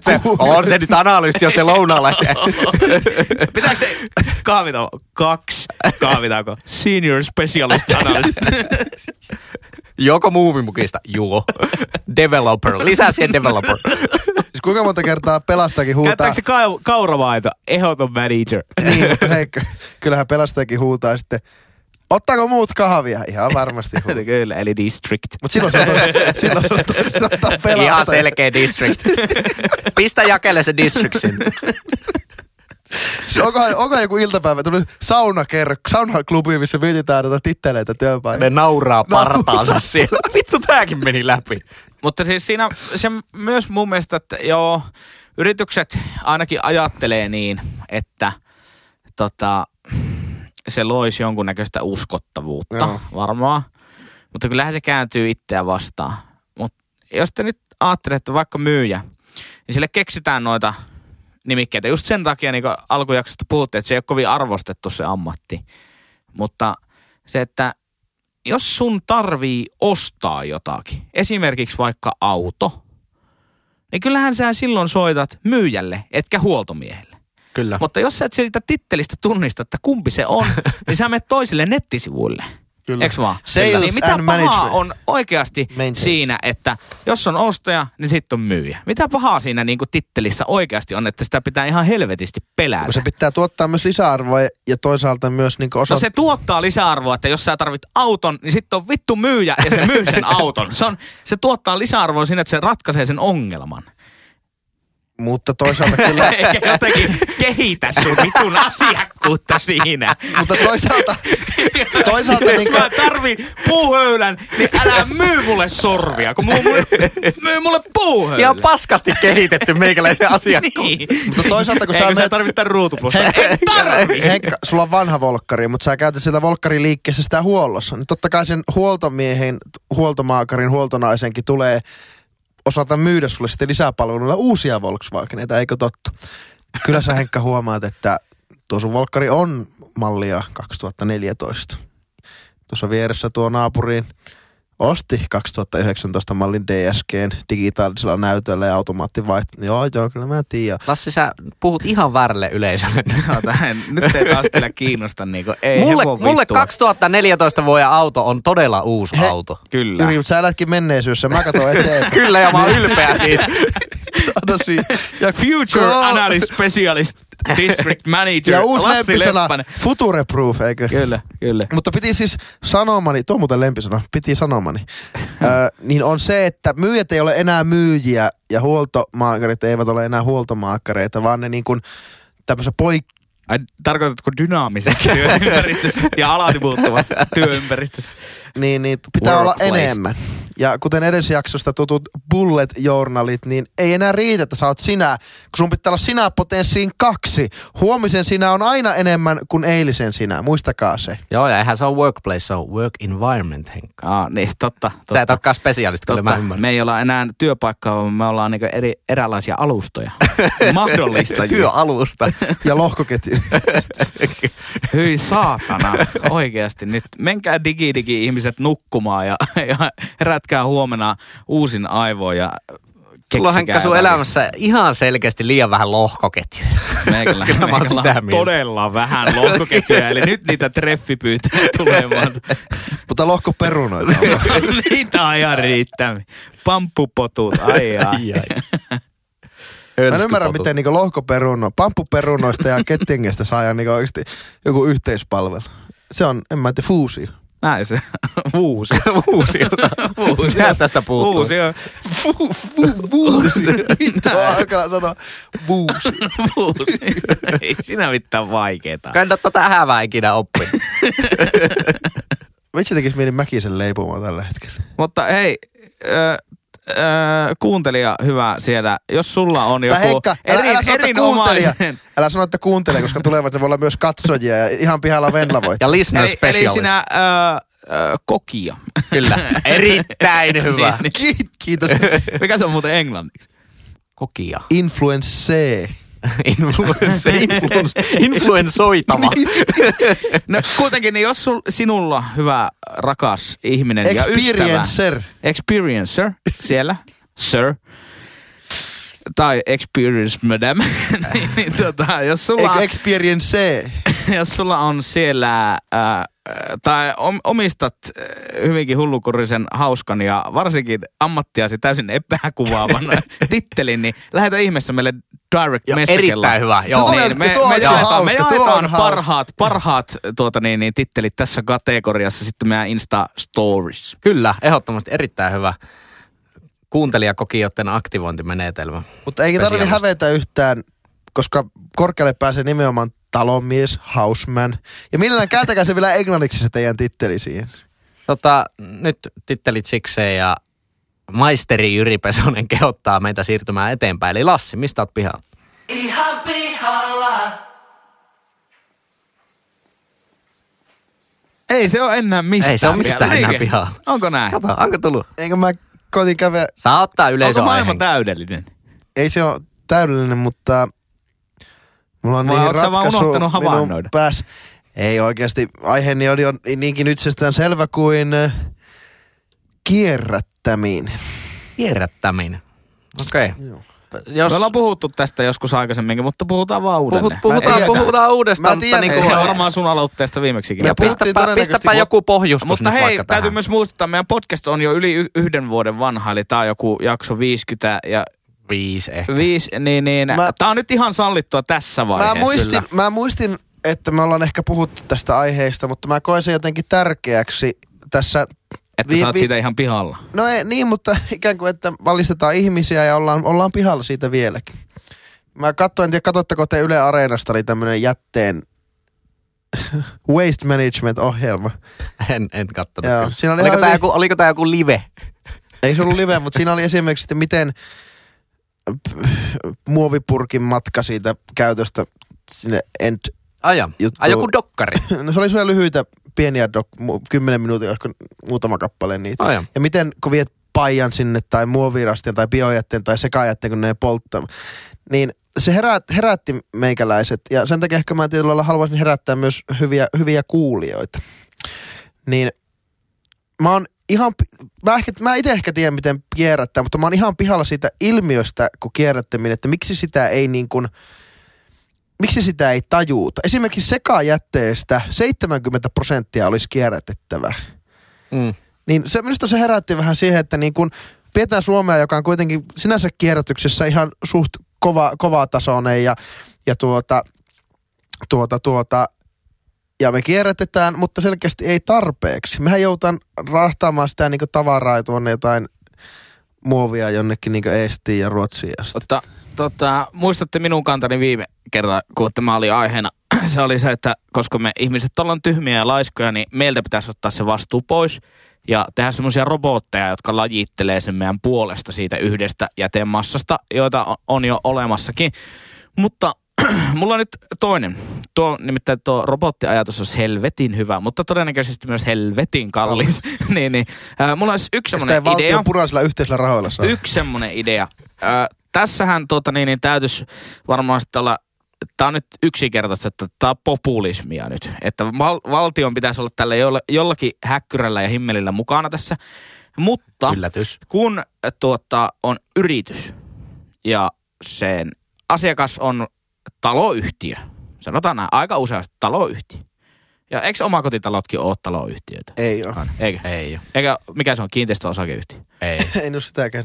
se, on se nyt analyysti, jos se lounaalla. Pitääkö se kahvitauko? Kaksi kahvitauko. Senior specialist analyst. Joko muumimukista? Juo. Developer. Lisää siihen developer. Siis kuinka monta kertaa pelastajakin huutaa? Käyttääkö se kau- kauravaito? Ehdoton manager. Niin, mutta Heikka, kyllähän pelastajakin huutaa sitten, ottaako muut kahvia? Ihan varmasti. Kyllä, eli district. Mutta silloin se on, silloin se on toisaalta pelastaja. Ihan selkeä district. Pistä jakelle se district sinne. Siis onko, onko joku iltapäivä, tuli saunakerro, saunaklubi, missä mietitään tätä titteleitä Ne työpaikalla. nauraa partaansa siellä. Vittu tääkin meni läpi. Mutta siis siinä se myös mun mielestä, että joo, yritykset ainakin ajattelee niin, että tota, se loisi jonkunnäköistä uskottavuutta Joo. varmaan. Mutta kyllähän se kääntyy itseä vastaan. Mutta jos te nyt ajattelette vaikka myyjä, niin sille keksitään noita nimikkeitä. Just sen takia niin alkujaksosta puhuttiin, että se ei ole kovin arvostettu se ammatti. Mutta se, että jos sun tarvii ostaa jotakin, esimerkiksi vaikka auto, niin kyllähän sä silloin soitat myyjälle, etkä huoltomiehelle. Kyllä. Mutta jos sä et siitä tittelistä tunnista, että kumpi se on, niin sä menet toisille nettisivuille. Kyllä. Eks vaan? Sales niin mitä pahaa management. on oikeasti Maintenance. siinä, että jos on ostaja, niin sitten on myyjä. Mitä pahaa siinä niin kuin tittelissä oikeasti on, että sitä pitää ihan helvetisti pelätä? Kun se pitää tuottaa myös lisäarvoa ja toisaalta myös niin osa... No se tuottaa lisäarvoa, että jos sä tarvit auton, niin sitten on vittu myyjä ja se myy sen auton. Se, on, se tuottaa lisäarvoa siinä, että se ratkaisee sen ongelman. Mutta toisaalta kyllä... Eikä jotenkin kehitä sun vitun asiakkuutta siinä. mutta toisaalta... toisaalta Jos niin mä tarvin puuhöylän, niin älä myy mulle sorvia, kun myy mulle, myy mulle puuhöylän. Ihan paskasti kehitetty meikäläisen asiakkaan. niin. Mutta toisaalta kun sä Eikö sä menet- tarvitse tämän ruutuplussa? En tarvi. Henkka, sulla on vanha volkkari, mutta sä käytät sitä volkkariliikkeessä sitä huollossa. Niin totta kai sen huoltomiehen, huoltomaakarin, huoltonaisenkin tulee osata myydä sulle sitten lisäpalveluilla uusia Volkswageneita, eikö totta? Kyllä sä Henkka huomaat, että tuo sun volkkari on mallia 2014. Tuossa vieressä tuo naapuri osti 2019 mallin DSGn digitaalisella näytöllä ja automaattivaihto. Joo, joo, kyllä mä tiedän. Lassi, sä puhut ihan väärälle yleisölle. En- Nyt ei taas kyllä kiinnosta niinku, ei mulle, mulle vittua. 2014 vuoden auto on todella uusi He- auto. Kyllä. Yri, mutta sä elätkin menneisyydessä, mä katson eteenpäin. Kyllä, ja mä oon ylpeä siis. Ja Future Analyst Specialist District Manager Ja uusi Lassi lempisana, Leppänen. future proof, eikö? Kyllä, kyllä. Mutta piti siis sanomani, tuo on muuten lempisana, piti sanomani, ö, niin on se, että myyjät ei ole enää myyjiä ja huoltomaakarit eivät ole enää huoltomaakareita, vaan ne niin kuin tämmöisessä poik- Ai, tarkoitatko dynaamisessa työympäristössä ja alati muuttuvassa työympäristössä? niin, niin pitää Workplace. olla enemmän. Ja kuten edellisjaksosta tutut bullet journalit, niin ei enää riitä, että sä oot sinä, kun sun pitää olla sinä potenssiin kaksi. Huomisen sinä on aina enemmän kuin eilisen sinä, muistakaa se. Joo, ja eihän se on workplace, se on work environment, Henkka. Aa, niin, totta. Sä et totta. olekaan spesialisti, kyllä mä Totta. ymmärrän. Me ei olla enää työpaikkaa, vaan me ollaan niinku eri, eräänlaisia alustoja. Mahdollistajia. Työalusta. Ja lohkoketju. Hyi saatana, oikeasti. Nyt menkää digi-digi-ihmiset nukkumaan ja, ja herätkää huomenna uusin aivoin ja Sulla on Henkka sun elämässä ihan selkeästi liian vähän lohkoketjuja. On mieltä. todella vähän lohkoketjuja, eli nyt niitä treffipyytöjä tulee vaan. Mutta lohkoperunoita on. niitä on ihan riittämi. Pamppupotut, ai ai. Ai, ai. Mä en ymmärrä, miten niinku lohkoperuno, pamppuperunoista ja kettingestä saa niinku oikeasti joku yhteispalvelu. Se on, en mä tiedä, fuusio. Näin se. Uusi. Uusiota. Sehän tästä puuttuu. Uusi. Fu, fu, fuusio. Vittu, alkaa sanoa fuusio. Uusi. Ei sinä mitään vaikeeta. Tätä hävää ikinä oppinut. Vitsi tekis mieli Mäkisen leipomaan tällä hetkellä. Mutta hei, ö, ö, kuuntelija hyvä siellä, jos sulla on joku Tai Heikka, älä, älä sano, kuuntelija. erinomaisen... Älä sano, että kuuntelija, koska tulevat ne voi olla myös katsojia ja ihan pihalla Venla voi. Ja listener Eli, eli specialist. sinä ö, ö, kokija. Kyllä. Erittäin hyvä. Niin, Kiit, kiitos. Mikä se on muuten englanniksi? Kokia. Influence. Influence, influence, influensoitava. No kuitenkin, niin jos sul, sinulla hyvä, rakas ihminen ja ystävä... Experiencer. Experiencer siellä, sir. Tai experience madam. niin, niin, tota, jos, sulla, experience? jos sulla on siellä, ää, tai om, omistat hyvinkin hullukurisen hauskan ja varsinkin ammattiasi täysin epäkuvaavan tittelin, niin lähetä ihmeessä meille direct messagella. erittäin hyvä, joo. Tuo on- Niin, me, tuo on me ihan jaetaan, me hauska, tuo on jaetaan hauska. parhaat, parhaat tuota, niin, niin, tittelit tässä kategoriassa sitten meidän Insta-stories. Kyllä, ehdottomasti erittäin hyvä kuuntelijakokijoiden aktivointimenetelmä. Mutta eikä tarvitse hävetä yhtään, koska korkealle pääsee nimenomaan talonmies, houseman. Ja millään kääntäkää se vielä englanniksi se teidän titteli siihen. Tota, nyt tittelit sikseen ja maisteri Jyri Pesonen kehottaa meitä siirtymään eteenpäin. Eli Lassi, mistä oot pihalla? ihan pihalla. Ei se ole enää mistään. Ei se ole mistään enää pihalla. Onko näin? Kato, onko tullut? Eikö mä koitin käydä, Saa ottaa Onko yleisö maailma aiheen. täydellinen? ei se ole täydellinen, mutta mulla on Vai niihin ratkaisu unohtanut minun havainnoida? päässä. Ei oikeasti. Aiheeni on jo niinkin itsestään selvä kuin äh, kierrättäminen. Kierrättäminen. Okei. Okay. Joo. Jos Me ollaan puhuttu tästä joskus aikaisemminkin, mutta puhutaan vaan puhut, uudelleen. puhutaan, tiedän. puhutaan uudestaan, Mä mutta tiedän, niin kuin, varmaan sun aloitteesta viimeksikin. Me ja pistäpä, pistäpä joku pohjustus Mutta hei, täytyy tähän. myös muistuttaa, meidän podcast on jo yli yhden vuoden vanha, eli tää on joku jakso 50 ja Viisi ehkä. viisi, niin, niin Mä- tää on nyt ihan sallittua tässä vaiheessa. Mä muistin, mä muistin, että me ollaan ehkä puhuttu tästä aiheesta, mutta mä koen sen jotenkin tärkeäksi tässä Että vi- sä oot vi- siitä ihan pihalla. No ei, niin, mutta ikään kuin, että valistetaan ihmisiä ja ollaan, ollaan pihalla siitä vieläkin. Mä katsoin, en tiedä, katsotteko te Yle Areenasta, oli tämmönen jätteen waste management-ohjelma. En, en kattonut. Joo, siinä oli oliko, tää hyvin- joku, oliko tää joku live? Ei se ollut live, mutta siinä oli esimerkiksi, että miten muovipurkin matka siitä käytöstä sinne end. Aja. Juttu. Ai joku dokkari. No se oli sellainen lyhyitä, pieniä, dok, mu- kymmenen minuutin, olisiko muutama kappale niitä. Aja. Ja miten kun viet paijan sinne tai muovirastin tai biojätteen tai sekajätteen, kun ne ei polttaa. Niin se herät, herätti meikäläiset ja sen takia ehkä mä tietyllä lailla haluaisin herättää myös hyviä, hyviä kuulijoita. Niin mä oon ihan, mä, ehkä, mä itse ehkä tiedän miten kierrättää, mutta mä oon ihan pihalla siitä ilmiöstä, kun kierrättäminen, että miksi sitä ei niin kuin, miksi sitä ei tajuuta. Esimerkiksi sekajätteestä 70 prosenttia olisi kierrätettävää Mm. niin se, minusta se herätti vähän siihen, että niin kun pidetään Suomea, joka on kuitenkin sinänsä kierrätyksessä ihan suht kova, kova tasoinen ja, ja tuota, tuota, tuota, ja me kierrätetään, mutta selkeästi ei tarpeeksi. Mehän joudutaan rahtaamaan sitä niin tavaraa tuonne jotain muovia jonnekin niin Estiin ja Ruotsiin ja sitä. Tota, muistatte minun kantani viime kerran, kun tämä oli aiheena. Se oli se, että koska me ihmiset ollaan tyhmiä ja laiskoja, niin meiltä pitäisi ottaa se vastuu pois ja tehdä semmoisia robotteja, jotka lajittelee sen meidän puolesta siitä yhdestä jätemassasta, joita on jo olemassakin. Mutta mulla on nyt toinen. Tuo, nimittäin tuo robottiajatus olisi helvetin hyvä, mutta todennäköisesti myös helvetin kallis. niin, niin. Äh, mulla olisi yksi semmoinen idea. valtion puraisilla yhteisillä rahoilla saa. Yksi semmoinen idea. Ö, tässähän tota, niin, niin täytyisi varmaan sitten olla, tämä on nyt yksinkertaisesti, että tämä on populismia nyt. Että val- valtion pitäisi olla tällä jolla, jollakin häkkyrällä ja himmelillä mukana tässä. Mutta Yllätys. kun äh, tuota, on yritys ja sen asiakas on taloyhtiö, sanotaan näin, aika useasti taloyhtiö. Ja eikö omakotitalotkin ole taloyhtiöitä? Ei ole. Eikö? Ei oo. Eikä, mikä se on, kiinteistöosakeyhtiö? Ei. Ei ole sitäkään.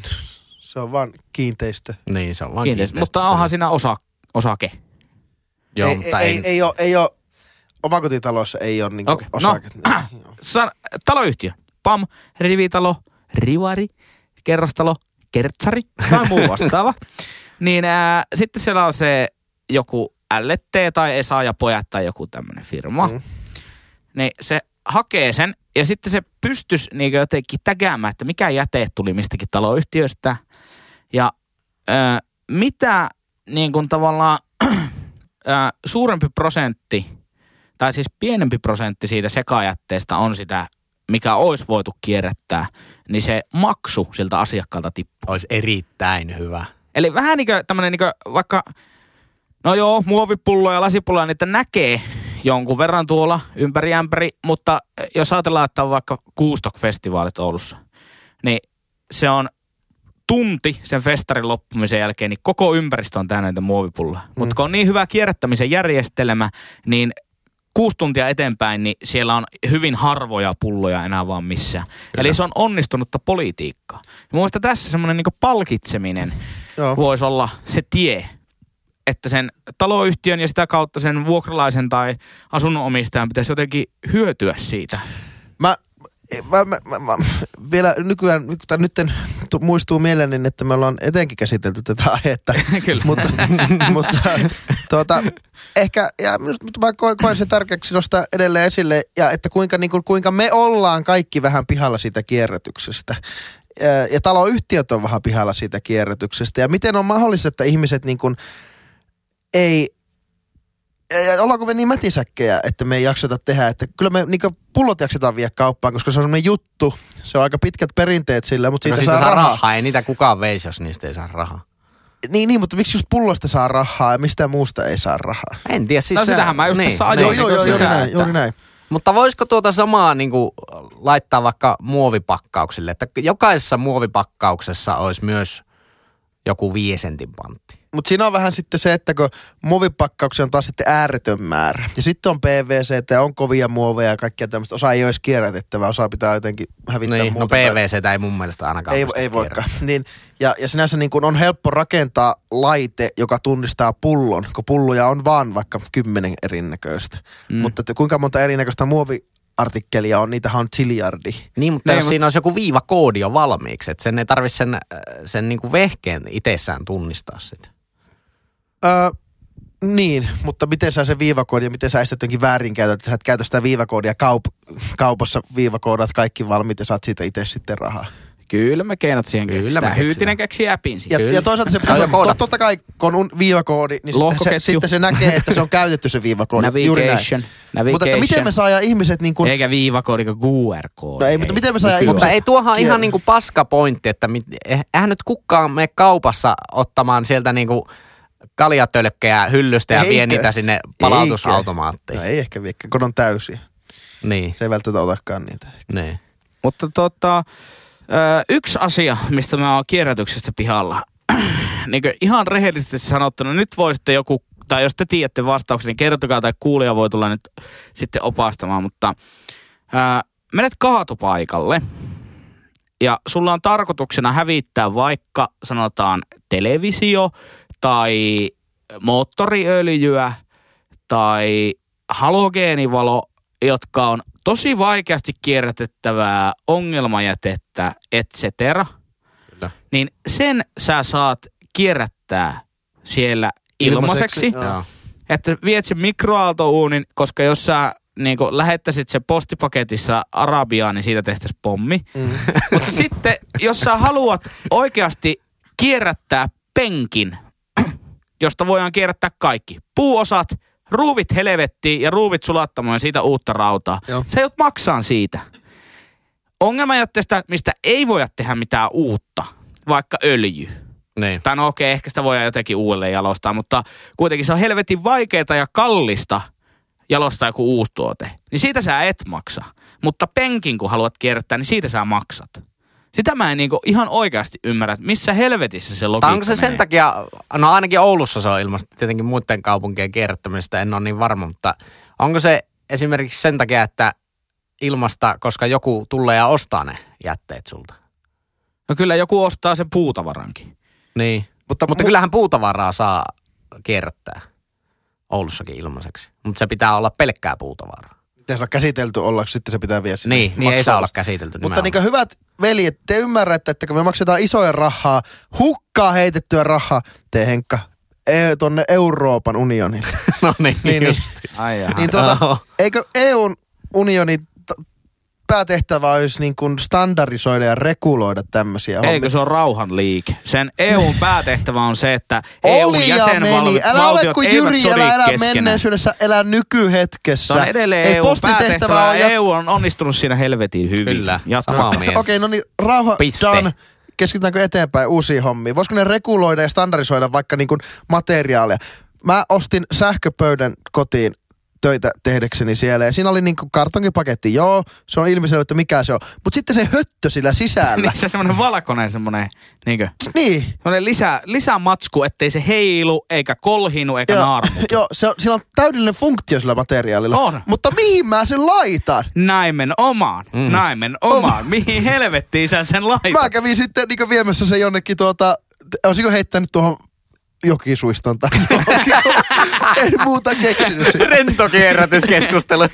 Se on vaan kiinteistö. Niin, se on vaan Kiinteistö. kiinteistö. Mutta onhan siinä osa, osake. Joo, ei, mutta ei, ei, ei, ei, ole, ei ole, omakotitalossa ei ole niinku Okei, okay. osake. no. San, taloyhtiö. PAM, rivitalo, rivari, kerrostalo, kertsari tai muu vastaava. niin ää, sitten siellä on se joku LT tai Esa ja pojat tai joku tämmöinen firma. Mm. Niin se hakee sen ja sitten se pystyisi niin jotenkin tägäämään, että mikä jäte tuli mistäkin taloyhtiöstä. Ja ää, mitä niin kuin tavallaan ää, suurempi prosentti tai siis pienempi prosentti siitä sekajätteestä on sitä, mikä olisi voitu kierrättää, niin se maksu siltä asiakkaalta tippuu. Olisi erittäin hyvä. Eli vähän niin kuin tämmöinen niin kuin vaikka, no joo, muovipulloja ja lasipulloja, niitä näkee jonkun verran tuolla ympäri ämpäri, mutta jos ajatellaan, että on vaikka Kuustok-festivaalit Oulussa, niin se on tunti sen festarin loppumisen jälkeen, niin koko ympäristö on täynnä näitä muovipulloja. Mm. Mutta kun on niin hyvä kierrättämisen järjestelmä, niin kuusi tuntia eteenpäin, niin siellä on hyvin harvoja pulloja enää vaan missään. Kyllä. Eli se on onnistunutta politiikkaa. Ja mun mielestä tässä semmoinen niin palkitseminen Joo. voisi olla se tie, että sen taloyhtiön ja sitä kautta sen vuokralaisen tai asunnonomistajan pitäisi jotenkin hyötyä siitä. Mä, mä, mä, mä, mä, vielä nykyään, tai nyt tu- muistuu mieleen, että me ollaan etenkin käsitelty tätä aihetta. Kyllä. mutta, mutta tuota, ehkä, ja minusta, mutta mä koen, koen sen tärkeäksi nostaa edelleen esille, ja että kuinka, niin kuin, kuinka me ollaan kaikki vähän pihalla siitä kierrätyksestä. Ja, ja taloyhtiöt on vähän pihalla siitä kierrätyksestä. Ja miten on mahdollista, että ihmiset niin kuin ei, ja ollaanko me niin mätisäkkejä, että me ei jakseta tehdä, että kyllä me niin pullot jaksetaan viedä kauppaan, koska se on semmoinen juttu, se on aika pitkät perinteet sillä, mutta Siitä, siitä, siitä saa rahaa. rahaa. Ei niitä kukaan veisi, jos niistä ei saa rahaa. Niin, niin, mutta miksi just pullosta saa rahaa ja mistään muusta ei saa rahaa? En tiedä, siis No se- sitähän mä just niin, tässä niin. ajoin. Joo, joo, joo, sisään, juuri näin, että- juuri näin. Mutta voisiko tuota samaa niin kuin, laittaa vaikka muovipakkauksille, että jokaisessa muovipakkauksessa olisi myös joku viesentin pantti. Mutta siinä on vähän sitten se, että kun muovipakkauksia on taas sitten ääretön määrä. Ja sitten on PVC ja on kovia muoveja ja kaikkia tämmöistä. Osa ei ole edes kierrätettävää, osa pitää jotenkin hävittää Niin, no muuta. tai- PVCtä ei mun mielestä ainakaan Ei, ei voikaan. Niin, ja, ja sinänsä niin kuin on helppo rakentaa laite, joka tunnistaa pullon, kun pulloja on vaan vaikka kymmenen erinäköistä. Mm. Mutta että kuinka monta erinäköistä muoviartikkelia on, niitähän on ziljardi. Niin, mutta Niin, jos mut- siinä olisi joku viivakoodi jo valmiiksi, että sen ei tarvitse sen, äh, sen niin kuin vehkeen itsessään tunnistaa sitä. Öö, niin, mutta miten sä se viivakoodi ja miten sä estät jonkin väärinkäytön, että sä et käytä sitä viivakoodia kaup- kaupassa viivakoodat kaikki valmiit ja saat siitä itse sitten rahaa. Kyllä me keinot siihen Kyllä me keksitään. keksitään. Hyytinen keksi appin Ja, siihen. Kyllä. ja toisaalta se to, totta kai, kun on viivakoodi, niin sitten se, sitten se näkee, että se on käytetty se viivakoodi. Juuri näin. Navigation. Mutta että miten Navigation. me saadaan ihmiset niin kuin, Eikä viivakoodi, kuin QR-koodi. No ei, mutta miten me saadaan Nykyään. Mutta ihmiset- ei tuohan ihan niinku paska pointti, että mit, eh- eihän nyt kukaan mene kaupassa ottamaan sieltä niinku kaljatölkkejä hyllystä ja vie Eikö? niitä sinne palautusautomaattiin. no ei ehkä viekään, kun on täysiä. Niin, Se ei välttämättä otakaan niitä. niin. Mutta tota, yksi asia, mistä mä oon kierrätyksestä pihalla. niin ihan rehellisesti sanottuna, nyt voisitte joku, tai jos te tiedätte vastauksen, niin kertokaa tai kuulija voi tulla nyt sitten opastamaan, mutta ö, menet kaatopaikalle ja sulla on tarkoituksena hävittää vaikka sanotaan televisio tai moottoriöljyä tai halogeenivalo, jotka on tosi vaikeasti kierrätettävää ongelmajätettä, et cetera, Kyllä. niin sen sä saat kierrättää siellä ilmaiseksi. Ilmaiseksi. Että viet sen mikroaaltouunin, koska jos sä niin lähettäisit se postipaketissa Arabiaan, niin siitä tehtäisiin pommi. Mm. Mutta sitten, jos sä haluat oikeasti kierrättää penkin, josta voidaan kierrättää kaikki, puuosat, ruuvit helvettiin ja ruuvit sulattamaan ja siitä uutta rautaa. Joo. Sä joudut maksaa siitä. Ongelmajätteestä, mistä ei voida tehdä mitään uutta, vaikka öljy. Niin. Tai no okei, ehkä sitä voidaan jotenkin uudelleen jalostaa, mutta kuitenkin se on helvetin vaikeaa ja kallista jalostaa joku uusi tuote. Niin siitä sä et maksa. Mutta penkin kun haluat kierrättää, niin siitä sä maksat. Sitä mä en niinku ihan oikeasti ymmärrä, että missä helvetissä se logiikka onko se sen menee. takia, no ainakin Oulussa se on ilmasta, tietenkin muiden kaupunkien kierrättämisestä en ole niin varma, mutta onko se esimerkiksi sen takia, että ilmasta, koska joku tulee ja ostaa ne jätteet sulta? No kyllä joku ostaa sen puutavarankin. Niin. Mutta, Mutta mu- kyllähän puutavaraa saa kierrättää Oulussakin ilmaiseksi, mutta se pitää olla pelkkää puutavaraa. Se on käsitelty olla, sitten se pitää viedä sinne Niin, niin ei saa olla käsitelty Mutta niin hyvät veljet, te ymmärrätte, että kun me maksetaan isoja rahaa, hukkaa heitettyä rahaa, te Henkka, e- tonne Euroopan unionille. no niin, Niin, niin. Ai jaha. niin tuota, eikö EUn unionin t- päätehtävä olisi niin kuin standardisoida ja reguloida tämmöisiä Eikö se on rauhan liike? Sen EUn päätehtävä on se, että EUn jäsenvaltiot Älä ole kuin eivät Jyri, sodi älä elä keskenään. menneisyydessä, elä nykyhetkessä. Se on edelleen Ei EUn päätehtävä on ja EU on onnistunut siinä helvetin hyvin. Kyllä, Jatka. samaa mieltä. Okei, no niin, rauha Piste. done. Keskitytäänkö eteenpäin uusiin hommiin? Voisiko ne reguloida ja standardisoida vaikka niin kuin materiaaleja? Mä ostin sähköpöydän kotiin töitä tehdäkseni siellä. Ja siinä oli niin kuin kartonkipaketti. Joo, se on ilmiselvä, että mikä se on. Mutta sitten se höttö sillä sisällä. Niin se semmoinen valkoinen semmoinen, niinkö, niin. semmoinen lisä, lisämatsku, ettei se heilu, eikä kolhinu, eikä Joo, naarmu. joo se on, sillä on täydellinen funktio sillä materiaalilla. On. Mutta mihin mä sen laitan? Naimen omaan, Mm. mm. naimen omaan. Mihin helvettiin sä sen laitat? Mä kävin sitten niin viemässä se jonnekin tuota, olisiko heittänyt tuohon jokisuiston tai johonkin. en muuta keksinyt sitä. Rentokierrätyskeskustelu.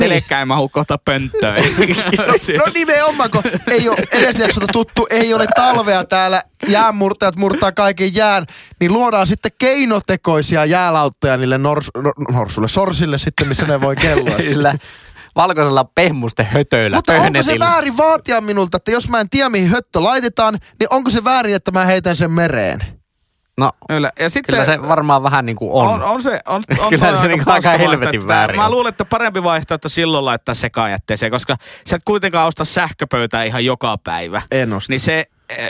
Telekkä ei mahu kohta pönttöön. No nimenomaan, kun ei ole edes jaksolta tuttu, ei ole talvea täällä, jäänmurtajat murtaa kaiken jään, niin luodaan sitten keinotekoisia jäälauttoja niille nors, nor, norsulle, sorsille sitten, missä ne voi kelloa. Sillä valkoisella pehmusten hötöillä, Mutta onko se väärin vaatia minulta, että jos mä en tiedä mihin höttö laitetaan, niin onko se väärin, että mä heitän sen mereen? No, Kyllä, ja sitten, kyllä se varmaan vähän niin kuin on. On, on se, on, on Kyllä se niinku paska aika helvetin väärin Mä luulen, että parempi vaihtoehto silloin laittaa sekajätteeseen, koska sä et kuitenkaan osta sähköpöytää ihan joka päivä. En osta. Niin se,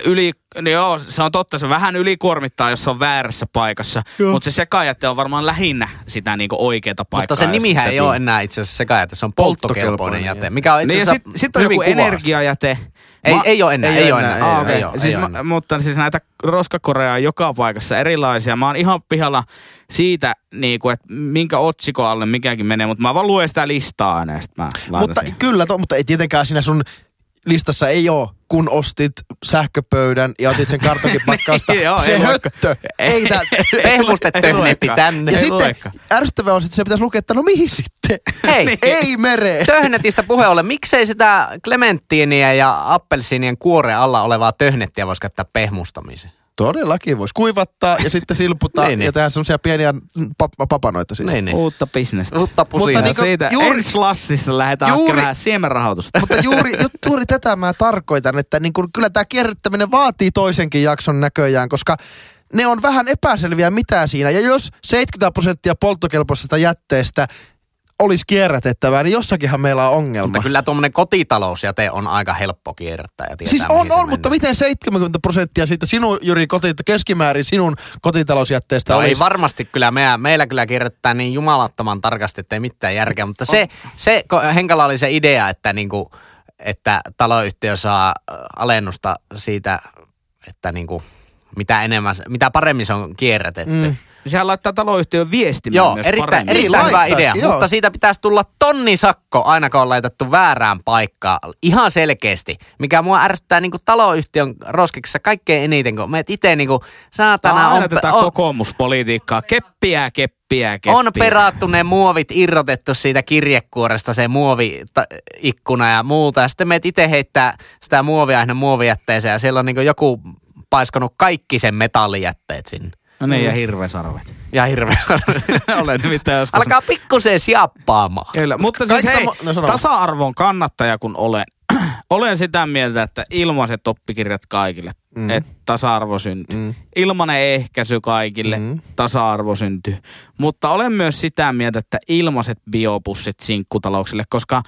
yli, no joo, se on totta, se vähän ylikuormittaa, jos se on väärässä paikassa, mutta se sekajäte on varmaan lähinnä sitä niinku oikeata paikkaa. Mutta se nimihän se ei ole enää itse asiassa sekajäte, se on polttokelpoinen Polttokelpoinen jäte, jäte. mikä on itse Niin asiassa sitten sit on joku energiajäte. Ei, Ma- ei ole enää, ei ei, ole enää, Ah, ei ole, siis ei ole mä, enää. mutta siis näitä roskakoreja on joka paikassa erilaisia. Mä oon ihan pihalla siitä, niin kuin, että minkä otsikon alle mikäkin menee, mutta mä vaan luen sitä listaa aina mä Mutta siihen. kyllä, to, mutta ei tietenkään siinä sun listassa ei ole, kun ostit sähköpöydän ja otit sen kartonkipakkausta. Joo, se ei höttö. Ei, tää, Pehmustetehnetti luekaan. tänne. ja Ei sitten luekaan. ärsyttävää on, että se pitäisi lukea, että no mihin sitten? Hei, ei mereen. Töhnetistä puhe ollen, miksei sitä klementtiiniä ja appelsiinien kuoren alla olevaa töhnettiä voisi käyttää pehmustamiseen? Todellakin voisi kuivattaa ja sitten silputtaa Niin, niin. ja tehdä semmoisia pieniä pap- papanoita siitä. Niin, niin. Uutta bisnestä. Uutta pusinaa. Niinku siitä juuri- ensi lassissa lähdetään juuri- hakemaan siemenrahoitusta. Mutta juuri, ju- juuri tätä mä tarkoitan, että niin kun, kyllä tämä kierrättäminen vaatii toisenkin jakson näköjään, koska ne on vähän epäselviä mitä siinä. Ja jos 70 prosenttia polttokelpoisesta jätteestä olisi kierrätettävää, niin jossakinhan meillä on ongelma. Mutta kyllä tuommoinen kotitalousjäte on aika helppo kierrättää ja tietää, Siis on, on, mutta miten 70 prosenttia siitä sinun, Jyri, koti, keskimäärin sinun kotitalousjätteestä No ei olisi? varmasti kyllä, meillä, meillä kyllä kierrättää niin jumalattoman tarkasti, että ei mitään järkeä, mutta se, se Henkala oli se idea, että, niinku, että taloyhtiö saa alennusta siitä, että niinku, mitä enemmän, mitä paremmin se on kierrätetty. Mm. Sehän laittaa taloyhtiön viestimään Joo, myös erittäin, paremmin. Erittäin hyvä idea, joo. mutta siitä pitäisi tulla tonni sakko aina kun on laitettu väärään paikkaan, ihan selkeästi, mikä mua ärsyttää niin taloyhtiön roskiksessa kaikkein eniten, kun meet itse niin saatana Aina on, tätä on, kokoomuspolitiikkaa. Keppiä, keppiä, keppiä. on perattu ne muovit irrotettu siitä kirjekuoresta, se muoviikkuna ja muuta. Ja sitten meet itse heittää sitä muovia aina muovijätteeseen ja siellä on niin joku paiskonut kaikki sen metallijätteet sinne. No niin, ja hirvesarvet. Ja hirveä. Olen nimittäin joskus... Alkaa pikkusen siappaamaan. Kyllä, mutta siis hei, no tasa-arvon kannattaja kun olen, olen sitä mieltä, että ilmaiset oppikirjat kaikille, Mm. mm. että tasa-arvo syntyy. Mm. Mm. Ilmainen ehkäisy kaikille, Mm. mm. tasa-arvo syntyy. Mutta olen myös sitä mieltä, että ilmaiset biopussit sinkkutalouksille, koska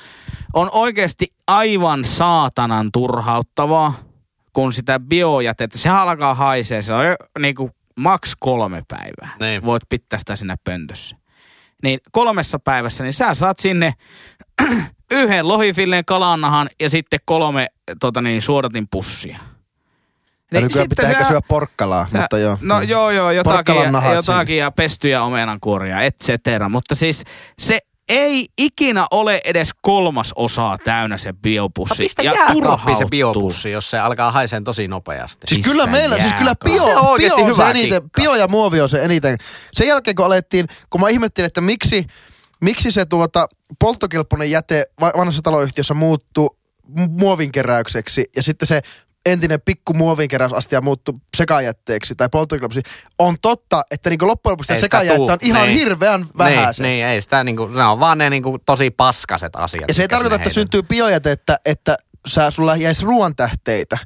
on oikeasti aivan saatanan turhauttavaa, kun sitä biojätettä, sehän alkaa haisee, se on jo niinku maks kolme päivää. Niin. Voit pitää sitä siinä pöntössä niin kolmessa päivässä, niin sä saat sinne yhden lohifilleen kalanahan ja sitten kolme tota niin, suodatin pussia. Ja nykyään pitää ehkä syödä porkkalaa, sä- mutta joo. No Mm. joo, joo, jotakin, ja, jotakin ja pestyjä omenankuoria, et cetera. Mutta siis se ei ikinä ole edes kolmas osaa täynnä se biopussi. No pistä ja jääkaappiin se turhautuu. biopussi, jos se alkaa haiseen tosi nopeasti. Siis kyllä meillä, siis kyllä bio, Se on bio, on se eniten, kikka. bio ja muovi on se eniten. Sen jälkeen kun alettiin, kun mä ihmettelin, että miksi, miksi se tuota polttokelpoinen jäte va- vanhassa taloyhtiössä muuttui mu- muovinkeräykseksi ja sitten se entinen pikku muovinkeräysastia muuttui sekajätteeksi tai polttokelpoiseksi. On totta, että niin loppujen lopuksi sekajätte on ihan Niin. hirveän vähän. Niin, niin, ei sitä niinku, ne on vaan ne niinku tosi paskaset asiat. Ja se ei tarkoita, että heitetään. syntyy biojätettä, että sä, sulla jäisi ruoantähteitä.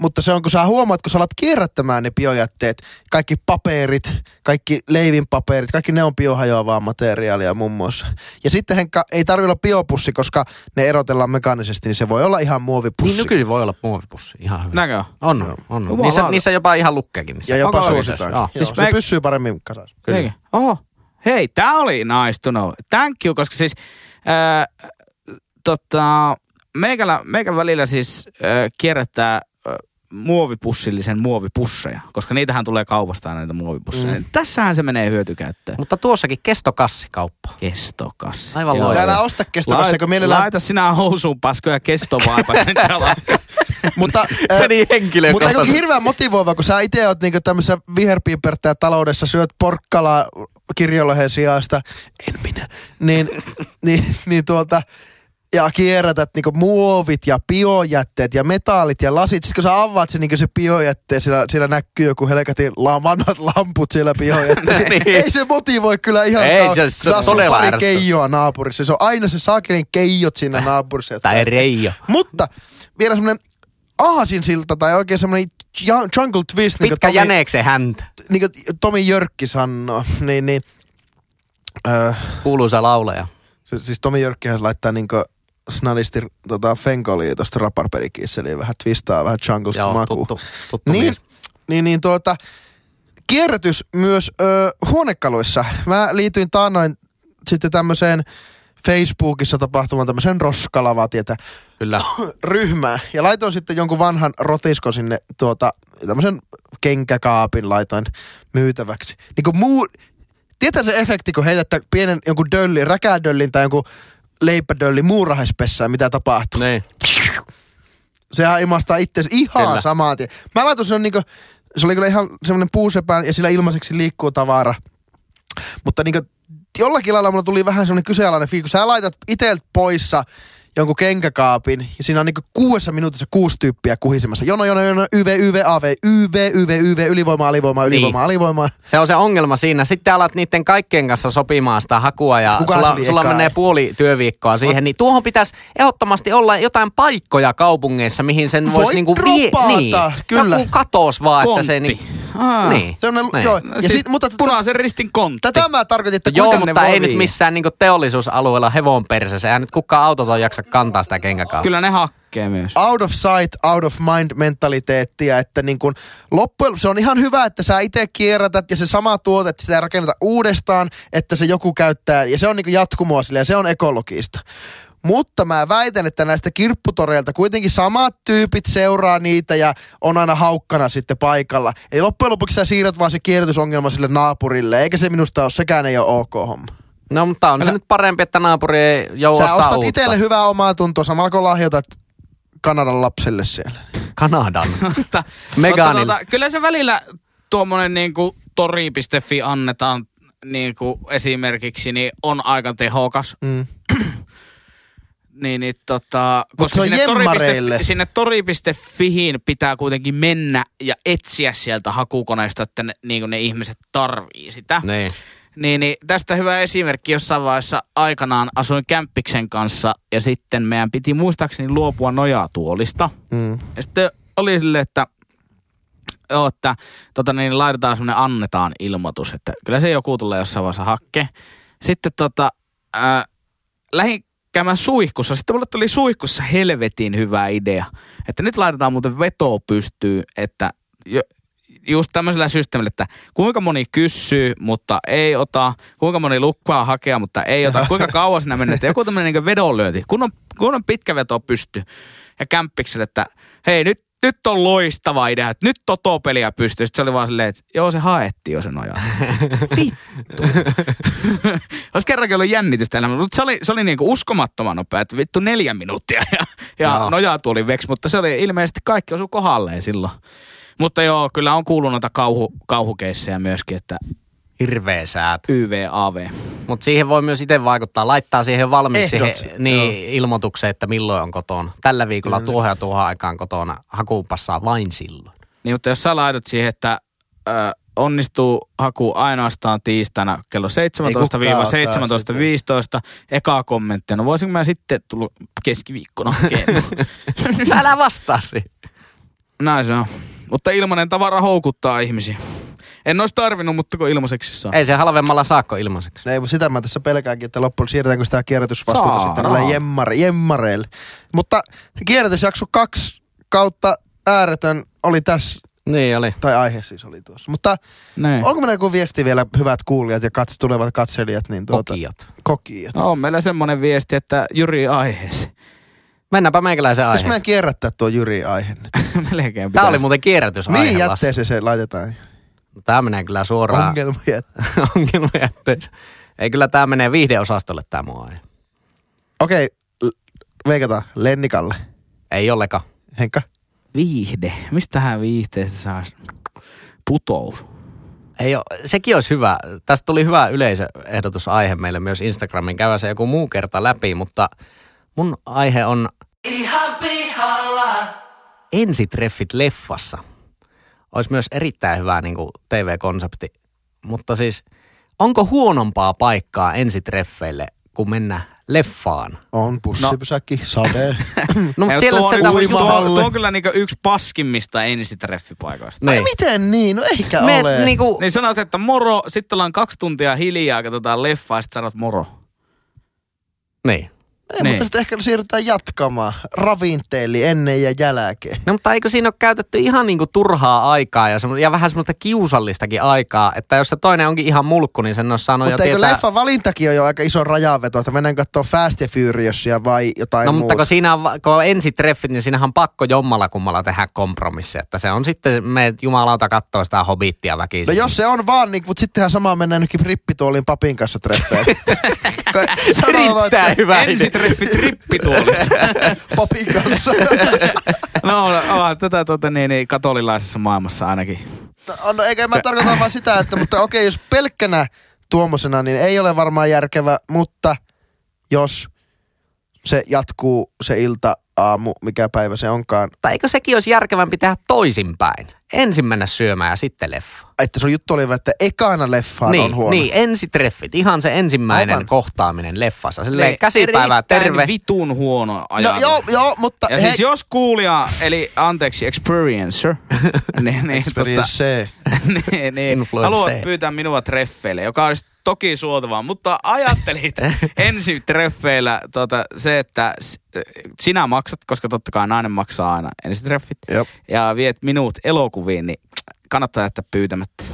Mutta se on, kun sä huomaat, kun sä alat kierrättämään ne biojätteet, kaikki paperit, kaikki leivinpaperit, kaikki ne on biohajoavaa materiaalia muun muassa. Ja sitten Henkka, ei tarvitse olla biopussi, koska ne erotellaan mekaanisesti, niin se voi olla ihan muovipussi. Niin nykyisin voi olla muovipussi, ihan hyvä. Näkö? On, on. on. Jumala. Niissä, niissä jopa ihan lukkeekin. Niissä ja jopa Onko suositaan. Joo. Siis Siis se me- pysyy paremmin kasassa. Kyllä. Eikö? Oho. Hei, tää oli nice to know. Thank you, koska siis ää, tota, meikälä, meikän välillä siis ää, kierrättää ää, muovipussillisen muovipusseja, koska niitähän tulee kaupasta aina näitä muovipusseja. Mm. Tässähän se menee hyötykäyttöön. Mutta tuossakin kestokassi-kauppa. Kestokassi. Aivan loistava. Älä osta kestokassia, kun mielellään... Laita sinä housuun paskoja kestovaipat. mutta, äh, Meni Mutta joku hirveän motivoiva, kun sä itse oot niinku tämmöisessä viherpiipertäjä taloudessa, syöt porkkalaa kirjolohen sijasta, en minä, niin, niin, niin tuolta, ja kierrätät niinku muovit ja biojätteet ja metallit ja lasit. Sitten kun sä avaat sen, niinku se biojätteen, siellä, siellä näkyy joku helkätin la, vanhat lamput siellä biojätteessä. Niin. Ei se motivoi kyllä ihan Ei, kau- se- se on todella pari keijoa naapurissa. Se on aina se saakelin keijot siinä naapurissa. jotka- Tai Reijo. mutta vielä semmoinen aasinsilta tai oikein semmoinen ju- jungle twist, niin kuin Pitkä Tomi, jäneeksen häntä. niin kuin Tomi Jörkki sanoo. Niin, niin, öö, Kuuluisa laulaja. se, siis Tomi Jörkkihän laittaa niin kuin snadisti tota, Fenkoli tuosta raparperikisseliin vähän twistaa vähän junglesta Joo, makuu. tuttu, tuttu Niin, mies. niin, niin tuota, kierrätys myös ö, huonekaluissa. Mä liityin taannoin sitten tämmöiseen Facebookissa tapahtumaan tämmöiseen roskalavaa tietä Kyllä. ryhmään. Ja laitoin sitten jonkun vanhan rotiskon sinne tuota, tämmöisen kenkäkaapin laitoin myytäväksi. Niin kuin muu, tietää se efekti, kun heität pienen jonkun döllin, räkäädöllin tai jonkun leipädöllin muurahaispessään, mitä tapahtuu. Niin. Sehän imastaa itseensä ihan Kyllä. samaa tien. Mä laitoin sen niinku, se oli kyllä ihan semmoinen puusepään ja sillä ilmaiseksi liikkuu tavara. Mutta niinku, jollakin lailla mulla tuli vähän semmoinen kyseenalainen fiilis, kun sä laitat iteltä poissa jonkun kenkäkaapin ja siinä on niinku kuudessa minuutissa kuusi tyyppiä kuhisemassa. Jono, jono, jono, YV, YV, AV, YV, YV, YV, ylivoima, alivoima, ylivoima, Niin. alivoima. Se on se ongelma siinä. Sitten alat niiden kaikkien kanssa sopimaan sitä hakua ja Kuka sulla, se sulla menee puoli työviikkoa siihen. Niin tuohon pitäisi ehdottomasti olla jotain paikkoja kaupungeissa, mihin sen voisi Voi niinku dropata, Niin, kyllä. Joku katos vaan, että Kontti. se niin, Aa. niin. Semmoinen, Niin. joo. Ja siis sit, mutta tätä, punaisen ristin kontti. tätä mä tarkoitin, että Joo, mutta ei nyt missään niinku teollisuusalueella hevon persessä. Eihän nyt kukaan autoton jaksa kantaa sitä kenkäkaapia. Kyllä ne hakkee myös. out of sight, out of mind mentaliteettia, että niin kun loppujen se on ihan hyvä, että sä itse kierrätät ja se sama tuote, että sitä ei rakenneta uudestaan, että se joku käyttää ja se on niin jatkumoa sille ja se on ekologista. Mutta mä väitän, että näistä kirpputoreilta kuitenkin samat tyypit seuraa niitä ja on aina haukkana sitten paikalla. Eli loppujen lopuksi sä siirrät vaan se kierrätysongelma sille naapurille, eikä se minusta ole, sekään ei ole ok homma. No, mutta on se Älä- nyt parempi, että naapuri ei joudu Sä ostaa ostat itselle hyvää omaa tuntoa, samalla kun lahjoitat Kanadan lapselle siellä. Kanadan. Meganille. mutta tota, kyllä se välillä tuommoinen niinku tori.fi annetaan niinku esimerkiksi, niin on aika tehokas. Mm. Niin, niin tota, Mut se on sinne tori.fi, sinne tori.fihin pitää kuitenkin mennä ja etsiä sieltä hakukoneesta, että ne, niin ne ihmiset tarvii sitä. niin. Niin, niin tästä hyvä esimerkki jossain vaiheessa aikanaan asuin Kämppiksen kanssa ja sitten meidän piti muistaakseni luopua nojatuolista. Mm. Ja sitten oli silleen, että joo, että tota niin, laitetaan semmoinen annetaan ilmoitus, että kyllä se joku tulee jossain vaiheessa hakke. Sitten tota, ää, lähdin käymään suihkussa. Sitten mulle tuli suihkussa helvetin hyvä idea. Että nyt laitetaan muuten veto pystyy, että just tämmöisellä systeemillä, että kuinka moni kysyy, mutta ei ota, kuinka moni lukkaa hakea, mutta ei ota, kuinka kauan sinä menet. Joku tämmöinen niin vedonlyönti, kun on, kun on pitkä veto pysty. Ja kämppikselle, että hei nyt, nyt on loistava idea, että nyt totopeliä pystyy. Sitten se oli vaan silleen, että joo se haettiin jo se nojaa. Vittu. Olisi kerrankin ollut jännitystä elämä, mutta se oli, se oli niinku uskomattoman nopea, että vittu neljä minuuttia ja, ja nojaa tuli veksi, mutta se oli ilmeisesti kaikki osu kohdalleen silloin. Mutta joo, kyllä on kuullut noita kauhu, kauhukeissejä myöskin, että Hirveä säät. YVAV. Mutta siihen voi myös itse vaikuttaa. Laittaa siihen valmiiksi Ehdot, niin, ilmoituksen, että milloin on kotona. Tällä viikolla tuohon ja tuohon aikaan kotona. Hakuun passaa vain silloin. Niin, mutta jos sä laitat siihen, että ö, onnistuu haku ainoastaan tiistaina kello Ei kukaan 17-17.15, ekaa kommenttia. No voisinko mä sitten tulla keskiviikkona hakemaan? Älä vastaa siihen. Näin se on. Mutta ilmanen tavara houkuttaa ihmisiä. En olisi tarvinnut, mutta kun ilmaiseksi saa. Ei se halvemmalla saakko ilmaiseksi. Ei, mutta sitä mä tässä pelkäänkin, että loppujen siirretäänkö sitä kierrätysvastuuta Saa. sitten näille jemmare, jemmareille. Mutta kierrätysjakso kaksi kautta ääretön oli tässä, Niin oli. tai aihe siis oli tuossa. Mutta Näin. onko meillä joku viesti vielä, hyvät kuulijat ja kats, tulevat katselijat, niin tuota, Kokijat. kokijat. No, on meillä semmoinen viesti, että Jyri aiheeseen. Mennäänpä meikäläisen Jos aiheeseen. meidän kierrättää tuo Jyri aihe nyt. Melkein Tämä oli muuten kierrätysaihe. Mihin jätteeseen se laitetaan? Tämä menee kyllä suoraan Ongelmajätte. ongelmajätteeseen. Ei kyllä tämä menee viihdeosastolle tämä mun aihe. Okei, l- veikataan Lennikalle. Ei ollenkaan. Henkka? Viihde. Mistähän viihteestä saa putous? Ei ole, sekin olisi hyvä. Tästä tuli hyvä yleisöehdotusaihe meille myös Instagramin. Käydään se joku muu kerta läpi, mutta mun aihe on ihan pihalla. ensitreffit leffassa. Olisi myös erittäin hyvä niin kuin TV-konsepti. Mutta siis, onko huonompaa paikkaa ensitreffeille, kuin mennä leffaan? On pussipysäkki, sade. No, mutta siellä tuo, on, se yksi- tuo, tuo on kyllä niinku yksi paskimmista ensitreffipaikoista. Ai niin. miten niin? No eikä Me, ole. niinku, Niin sanot, että moro, sitten ollaan kaksi tuntia hiljaa, katsotaan leffaa, sitten sanot moro. niin. Ei, Niin. mutta sitten ehkä siirrytään jatkamaan. Ravinteeli ennen ja jälkeen. No mutta eikö siinä ole käytetty ihan niinku turhaa aikaa ja, semmo- ja vähän semmoista kiusallistakin aikaa, että jos se toinen onkin ihan mulkku, niin sen olisi saanut mutta jo eikö tietää. leffa valintakin ole jo aika iso rajaveto, että mennään katsoa Fast and Furiousia vai jotain No muuta? mutta kun siinä on, kun on ensitreffit, niin siinähän on pakko jommalla kummalla tehdä kompromissi. Että se on sitten, me jumalauta kattoo sitä hobittia väkisin. No jos se on vaan, niin, mutta sittenhän sama mennään nytkin rippituolin papin kanssa treffeille. Erittäin hyvä idea. Ensitreffit rippituolissa. papin kanssa. no, on tätä tuota, niin, niin, katolilaisessa maailmassa ainakin. No, no eikä mä tarkoita vaan sitä, että mutta okei, jos pelkkänä tuommoisena, niin ei ole varmaan järkevä, mutta jos se jatkuu se ilta, aamu, mikä päivä se onkaan, Tai eikö sekin olisi järkevämpi tehdä toisinpäin? Ensin mennä syömään ja sitten leffa. että sun juttu oli, että ekana leffaan niin, on huono. niin, ensitreffit. Ihan se ensimmäinen Aivan. kohtaaminen leffassa. Silleen Le- käsipäivää, terve. vitun huono No ajatus. joo, joo, mutta Ja siis jos kuulija, eli anteeksi, experiencer, niin, niin, tota, se. niin, niin Influencer. haluat pyytää minua treffeille, joka olisi toki suotavaa, mutta ajattelit ensi treffeillä tota, se, että sinä maksat, koska totta kai nainen maksaa aina ensitreffit, Jop. ja viet minut elokuviin, niin kannattaa jättää pyytämättä.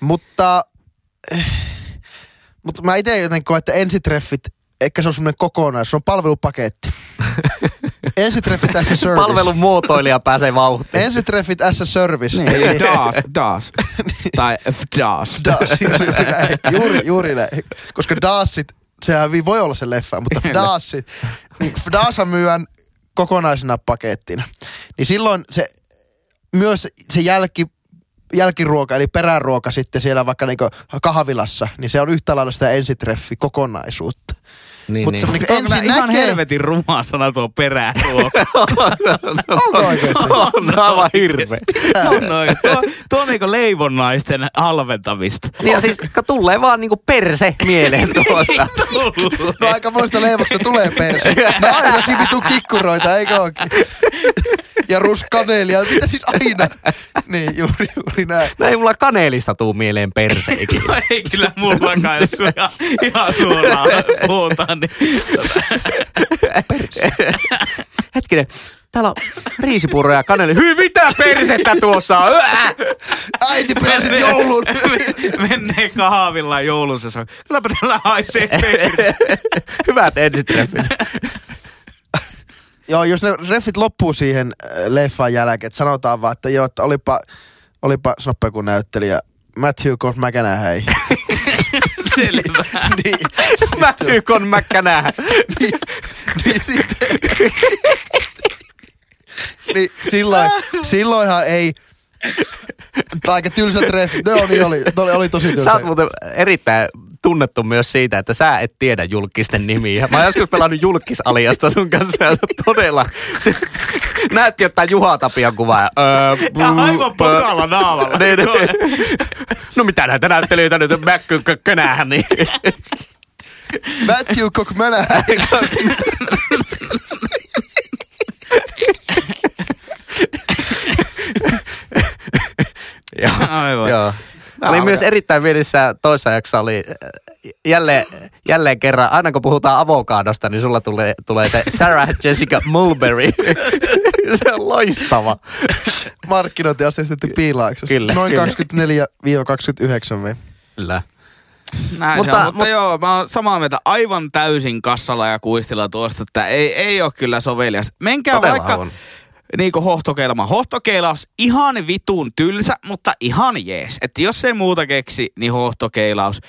Mutta, eh, mutta mä itse jotenkin koen, että ensitreffit, ehkä se on semmoinen kokonaisuus, se on palvelupaketti. ensitreffit as a service. Palvelun muotoilija pääsee vauhtiin. Ensitreffit as a service. Niin, Eli- das, das. tai fdas. Das, juuri näin, juuri, juuri näin. Koska Daasit, sehän vi- voi olla se leffa, mutta Fdaasit, niin Fdaasa myyään kokonaisena pakettina. Niin silloin se, myös se jälki, jälkiruoka, eli peräruoka sitten siellä vaikka niinku kahvilassa, niin se on yhtä lailla sitä ensitreffi kokonaisuutta. Niin, Mutta se niin. niinku Onko ensin ihan näkee... helvetin rumaa sana tuo peräruoka? Onko oikeesti? on aivan hirveä. on noin. Tuo, tuo on niinku leivonnaisten halventamista. Niin ja siis tulee vaan niinku perse mieleen tuosta. No aika muista leivoksesta tulee perse. No ainakin vitu kikkuroita, eikö ookin? Ja ruskaneelia, mitä siis aina? Niin, juuri, juuri näin. No ei mulla kaneelista tuu mieleen perse ikinä. Ei kyllä mullakaan, jos ihan, ihan suoraan puhutaan. Niin. Hetkinen, täällä on riisipuuro ja kaneli. Hyi, mitä persettä tuossa on? Ää! Äiti pääsit joulun. Menneen kahvilla joulussa. sanoo, Kylläpä tällä haisee perse. Hyvät ensitreffit. Joo, jos ne reffit loppuu siihen äh, leffan jälkeen, että sanotaan vaan, että joo, että olipa, olipa sanoppa joku näyttelijä, Matthew McConaughey. Selvä. niin, Matthew Con McCanää. niin, niin, sitten, niin silloin, silloinhan ei, tai aika tylsät reffit, ne oli, oli, oli, oli tosi tylsä. Sä oot muuten erittäin tunnettu myös siitä, että sä et tiedä julkisten nimiä. Mä oon joskus pelannut julkisaliasta sun kanssa ja todella... Näytti jotain Juha Tapian kuvaa. Öö, Ja aivan pokalla naamalla. niin, niin. No mitä näitä näyttelijöitä nyt mäkkykönähän, niin... Matthew McConaughey. Joo. Aivan. Joo. Tämä oli myös erittäin mielissä toissa jaksossa oli äh, jälleen, jälleen kerran, aina kun puhutaan avokaadosta, niin sulla tulee, tulee se Sarah Jessica Mulberry. se on loistava. Markkinointi astistettu piilaaksosta. Kyllä, Noin kyllä. 24-29 me. Kyllä. Näin Mutta- mutta, se on, mutta mut- joo, mä oon samaa mieltä aivan täysin kassalla ja kuistilla tuosta, että ei, ei ole kyllä sovelias. Menkää Todella vaikka on. Niinku hohtokeilamaan. Hohtokeilaus ihan vitun tylsä, mutta ihan jees. Että jos ei muuta keksi, niin hohtokeilaus.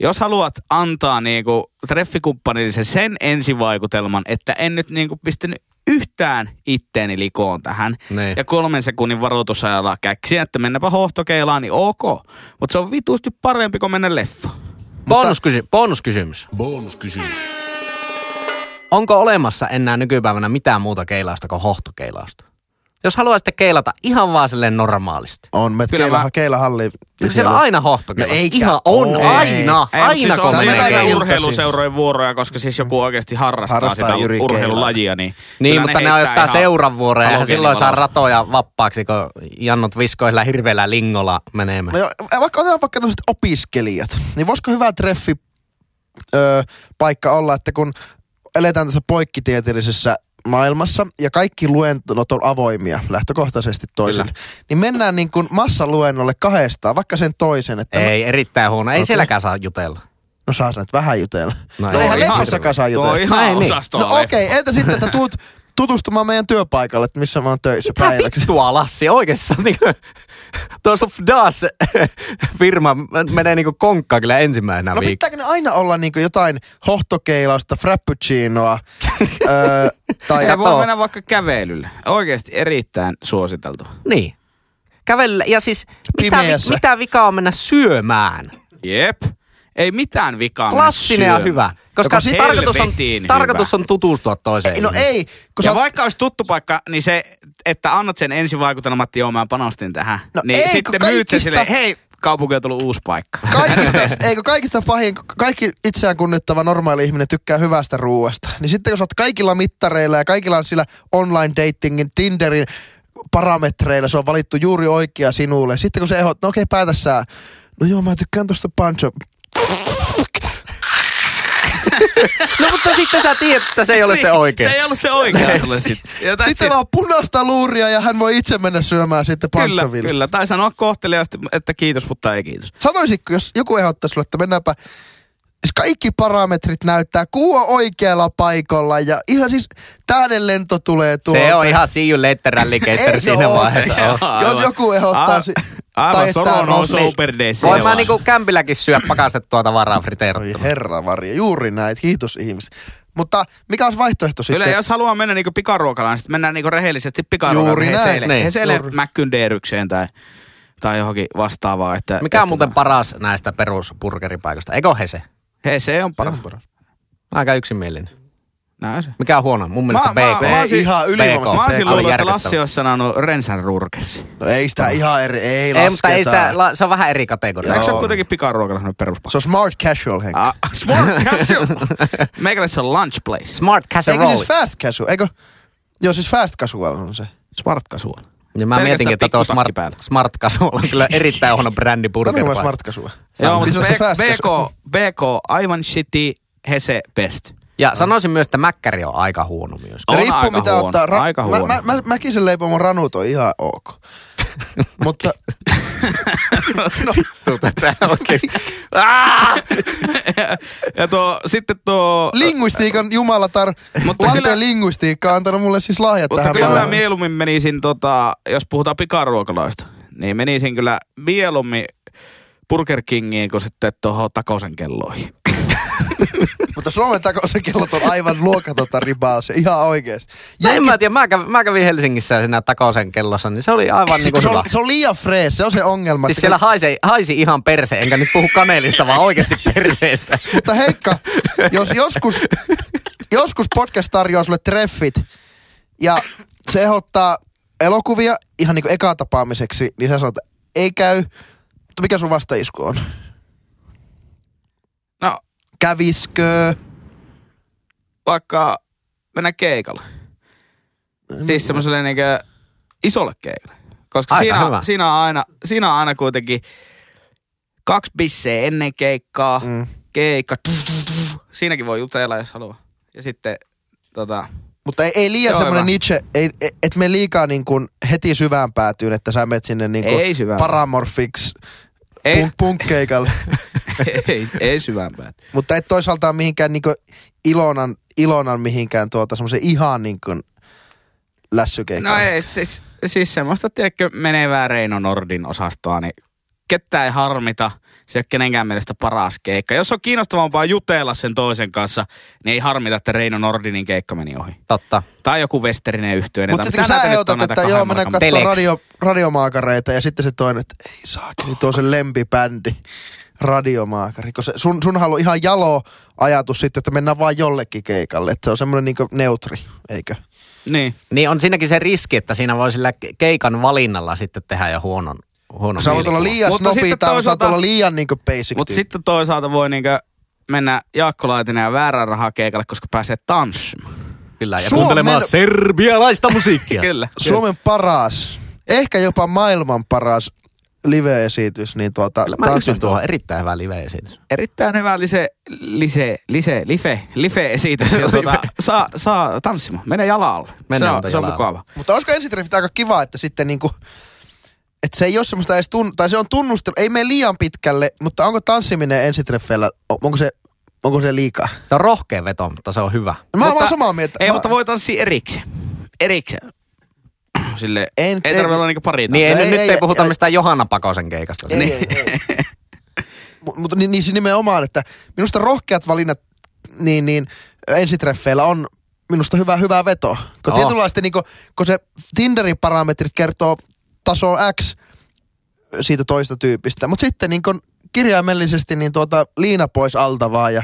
Jos haluat antaa niinku treffikumppanille sen, ensivaikutelman, että en nyt niinku pistänyt yhtään itteeni likoon tähän. Niin. Ja kolmen sekunnin varoitusajalla käksiä, että mennäpä hohtokeilaan, niin ok. Mutta se on vitusti parempi kuin mennä leffaan. Bonuskysy- bonuskysymys. Bonuskysymys. Onko olemassa enää nykypäivänä mitään muuta keilausta kuin hohtokeilausta? Jos haluaisitte keilata ihan vaan silleen normaalisti. On, me Kyllä keila, mä- keilahalli. Siellä, siellä on aina hohtokeilausta. No eikä ihan on, oo. aina. Ei, aina siis kun se menee näitä iltaisin. urheiluseurojen vuoroja, koska siis joku oikeasti harrastaa, Harrastaa sitä urheilulajia. Niin, Niin, kyllä mutta ne, ottaa ihan seuran vuoroja ja silloin saa ratoja vapaaksi, kun jannot viskoilla hirveällä lingolla menemään. No joo, vaikka otetaan vaikka tämmöiset opiskelijat, niin voisiko hyvä treffi ö, paikka olla, että kun eletään tässä poikkitieteellisessä maailmassa ja kaikki luennot on avoimia lähtökohtaisesti toiselle, niin mennään niin kuin massaluennolle kahdestaan, vaikka sen toisen. Että Ei, erittäin huono. Ei Okei. sielläkään saa jutella. No saa nyt vähän jutella. No No, ei. eihän leffassakaan saa jutella. on ihan Näin niin. No okei, okay, entä sitten, että tuut tutustumaan meidän työpaikalle, että missä mä oon töissä Mitä päiväksi. vittua, Lassi? Oikeassa niinku, tuo sun FDAS firma menee niinku konkkaan kyllä ensimmäisenä No viikolla. pitääkö ne aina olla niinku jotain hohtokeilausta, frappuccinoa, öö, tai Ja voi mennä vaikka kävelylle. Oikeasti erittäin suositeltu. Niin. Kävellä. Ja siis, mitä, vi, Pimeässä. mitä vikaa on mennä syömään? Jep. Ei mitään vikaa mennä Klassinen ja hyvä. Koska siis tarkoitus, on, helvetin tarkoitus hyvä. on tutustua toiseen. Ei, no ei, kun Ja sä, vaikka olisi tuttu paikka, niin se, että annat sen ensivaikutelman, että joo, mä panostin tähän. No niin ei, sitten myyt kaikista- sen silleen, hei, kaupunki on tullut uusi paikka. kaikista, eikö kaikista pahin, kaikki itseään kunnittava normaali ihminen tykkää hyvästä ruuasta. Niin sitten kun sä oot kaikilla mittareilla ja kaikilla on sillä online datingin, Tinderin parametreilla, se on valittu juuri oikea sinulle. Sitten kun se ehdot, no okei, päätä sä. No joo, mä tykkään tosta pancho. No mutta sitten sä tiedät, että se ei ole se Niin, oikein. Se ei ollut se oikea sulle sitten. Ja Sitten it. vaan punaista luuria ja hän voi itse mennä syömään sitten Kyllä, panchoville. kyllä. Tai sanoa kohteliaasti, että kiitos, mutta ei kiitos. Sanoisitko, jos joku ehdottaa sulle, että mennäänpä kaikki parametrit näyttää, kuu on oikealla paikalla ja ihan siis tähden lento tulee tuolta. Se on ihan see you later siinä oo vaiheessa. se. on. Jos joku ehdottaa si- tai Aivan, että Soro no Rossi. super. Voin mä niinku kämpilläkin syö pakastettua tavaraa Oi friteerottuna. herra varja, juuri näin, kiitos ihmiset. Mutta mikä olisi vaihtoehto sitten? Kyllä, jos haluaa mennä niinku pikaruokalaan, niin sitten mennään niinku rehellisesti pikaruokalaan. Juuri näin. Niin, Heseille juuri. Mäkkyndeerykseen tai, tai johonkin vastaavaan. Että, Mikä on että muuten paras näistä perusburgeripaikoista? Eikö Hese? Hese on paras. Aika yksimielinen. Näin se. Mikä on huono? Mun mielestä Mä- mä- BK. mä- Ei, olisin- ihan Mä ylivoimaisesti. olisin Aivan luullut, että. Lassi olisi sanonut Rensan Rurkers. No ei sitä ihan eri, ei, Ei, lasketa. mutta ei sitä, la- se on vähän eri kategoria. Eikö se ole kuitenkin pikaruokalla sellainen peruspaikka? Se on smart casual, Henk. Ah, smart casual. Meikäläinen se on lunch place. Smart Eikö casserole. siis fast casual? Eikö? Joo, siis fast casual on se. Smart casual. Ja mä pelkästään mietinkin, että tuo smart, päällä. smart casual on kyllä erittäin huono brändi Onko mä burger. smart casual? Joo, Niin mutta BK. BK, aivan shitty, Hese best. Ja sanoisin myös, että mäkkäri on aika huono myös. On Riippuu aika mitä huono, ottaa. aika mä, huono. mä, mä, mäkisen leipomon ranut on ihan ok. Mutta no, Tää oikeesti. Ah! ja tuo, sitten tuo... linguistiikan jumalatar, Mutta kyllä- linguistiikka on antanut mulle siis lahjat Mutta tähän kyllä mä mieluummin menisin, tota, jos puhutaan pikaruokaloista, niin menisin kyllä mieluummin Burger Kingiin kuin sitten tuohon takosen kelloihin. Mutta Suomen kellot on aivan luokatonta ribaa, se ihan oikeesti. No en mä tiedä, mä kävin, mä kävin Helsingissä siinä Takosen kellossa, niin se oli aivan Siis niinku kun se, hyvä. on, se on liian frees, se on se ongelma. Siis siellä haisi, haisi ihan perse, enkä nyt puhu kanelista, vaan oikeasti perseestä. Mutta Heikka, jos joskus, joskus podcast tarjoaa sulle treffit ja se ehdottaa elokuvia ihan niin kuin eka tapaamiseksi, niin sä sanot, että ei käy. Mutta mikä sun vastaisku on? Käviskö? vaikka mennä keikalle. Siis semmoiselle niinku isolle keikalle. Koska Aika siinä, hyvä. siinä, on aina, siinä on aina kuitenkin kaksi bisseä ennen keikkaa, Mm. keikka, siinäkin voi jutella jos haluaa. Ja sitten tota, Mutta ei, ei liian Joo, semmoinen. Nietzsche, ei, et, et me liikaa niin kuin heti syvään päätyyn, että sä menet sinne niin kuin paramorfiksi ei, punk, punkkeikalle. ei, ei syvämpää. Mutta et toisaalta mihinkään niin kuin Ilonan, Ilonan mihinkään tuota semmoisen ihan niin kuin lässykeikalle. No ei, siis, siis semmoista, tiedätkö, menevää Reino Nordin osastoa, niin ketään ei harmita. Se ei ole kenenkään mielestä paras keikka. Jos on kiinnostavampaa jutella sen toisen kanssa, niin ei harmita, että Reino Nordinin keikka meni ohi. Totta. Tai joku westerinen yhtyö. Mutta sitten kun sä ehdotat, että joo, mennään katsomaan radio, radiomaakareita ja sitten se toinen, että ei saa, niin tuo se lempibändi, radiomaakari. Kun se, sun, sun halu ihan jalo ajatus sitten, että mennään vaan jollekin keikalle. Että se on semmoinen niinku neutri, eikö? Niin. Niin on siinäkin se riski, että siinä voi sillä ke- keikan valinnalla sitten tehdä jo huonon, huonon Sä voit olla liian Mutta snobi sitten tai sä toisaalta- olla liian niinku basic Mutta sitten toisaalta voi niinkö mennä Jaakko Laitinen ja väärän rahaa keikalle, koska pääsee tanssimaan. Kyllä, ja Suomen- kuuntelemaan serbialaista musiikkia. Kyllä. Suomen paras, ehkä jopa maailman paras live-esitys, niin tuota, Kyllä mä tanssin yksin tuohon erittäin hyvä live-esitys. Erittäin hyvä lise, lise, lise, life, life-esitys. Ja tuota, saa, saa tanssimaan. Mene jalalle. Mennään se, mutta on, se on mukava. Mutta olisiko ensitreffit aika kiva, että sitten niinku, että se ei ole semmoista edes tun, tai se on tunnustelu, ei mene liian pitkälle, mutta onko tanssiminen ensitreffeillä, onko se, onko se liikaa? Se on rohkea veto, mutta se on hyvä. No mä oon samaa mieltä. Ei, mä, mutta voi tanssia erikseen. Erikseen. Sille, En- ei en- tarvitse olla niinku pari Niin ei, nyt, ei, nyt ei, ei puhuta ei. mistään Johanna Pakosen keikasta. Ei, ei, ei. Mut- Mutta niin, niin se nimenomaan, että minusta rohkeat valinnat niin, niin ensitreffeillä on minusta hyvä, hyvä veto. Kun tietynlaista, niin kun, kun se Tinderin parametrit kertoo taso X siitä toista tyypistä. Mutta sitten niin kun kirjaimellisesti niin tuota, liina pois alta vaan ja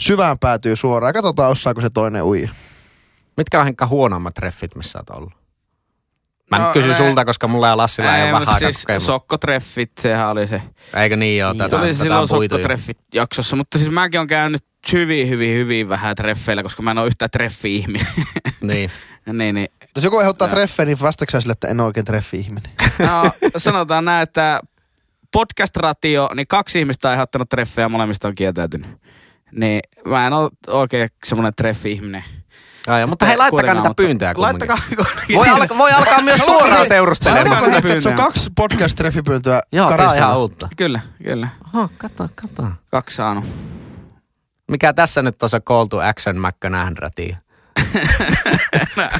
syvään päätyy suoraan. Katsotaan, osaako se toinen ui. Mitkä on Henkka huonommat treffit, missä oot ollut? Mä No, nyt kysyn ei- sulta, koska mulla ja Lassilla ei, Ei, ole vähän siis kokemusta. sokkotreffit, sehän oli se. Eikö niin joo? Tätä, Se oli silloin on puitu jo. sokkotreffit jaksossa, mutta siis mäkin on käynyt hyvin, hyvin, hyvin vähän treffeillä, koska mä en ole yhtään treffi-ihminen. Niin. niin, niin. Jos joku ehdottaa treffejä, niin vastaksä sille, että en ole oikein treffi-ihminen. No, sanotaan näin, että podcast-ratio, niin kaksi ihmistä on ehdottanut treffejä, molemmista on kieltäytynyt. Niin mä en ole oikein semmoinen treffi-ihminen. Joo, joo, mutta hei, laittakaa niitä pyyntöjä kumminkin. Laittakaa. Voi, alka, voi alkaa myös suoraan seurustelemaan. se on kaksi podcast-treffipyyntöä Joo, tää on ihan uutta. Kyllä, kyllä. Oho, kato, kato. Kaksi saanut. Mikä tässä nyt on se call to action McConaughey ratio?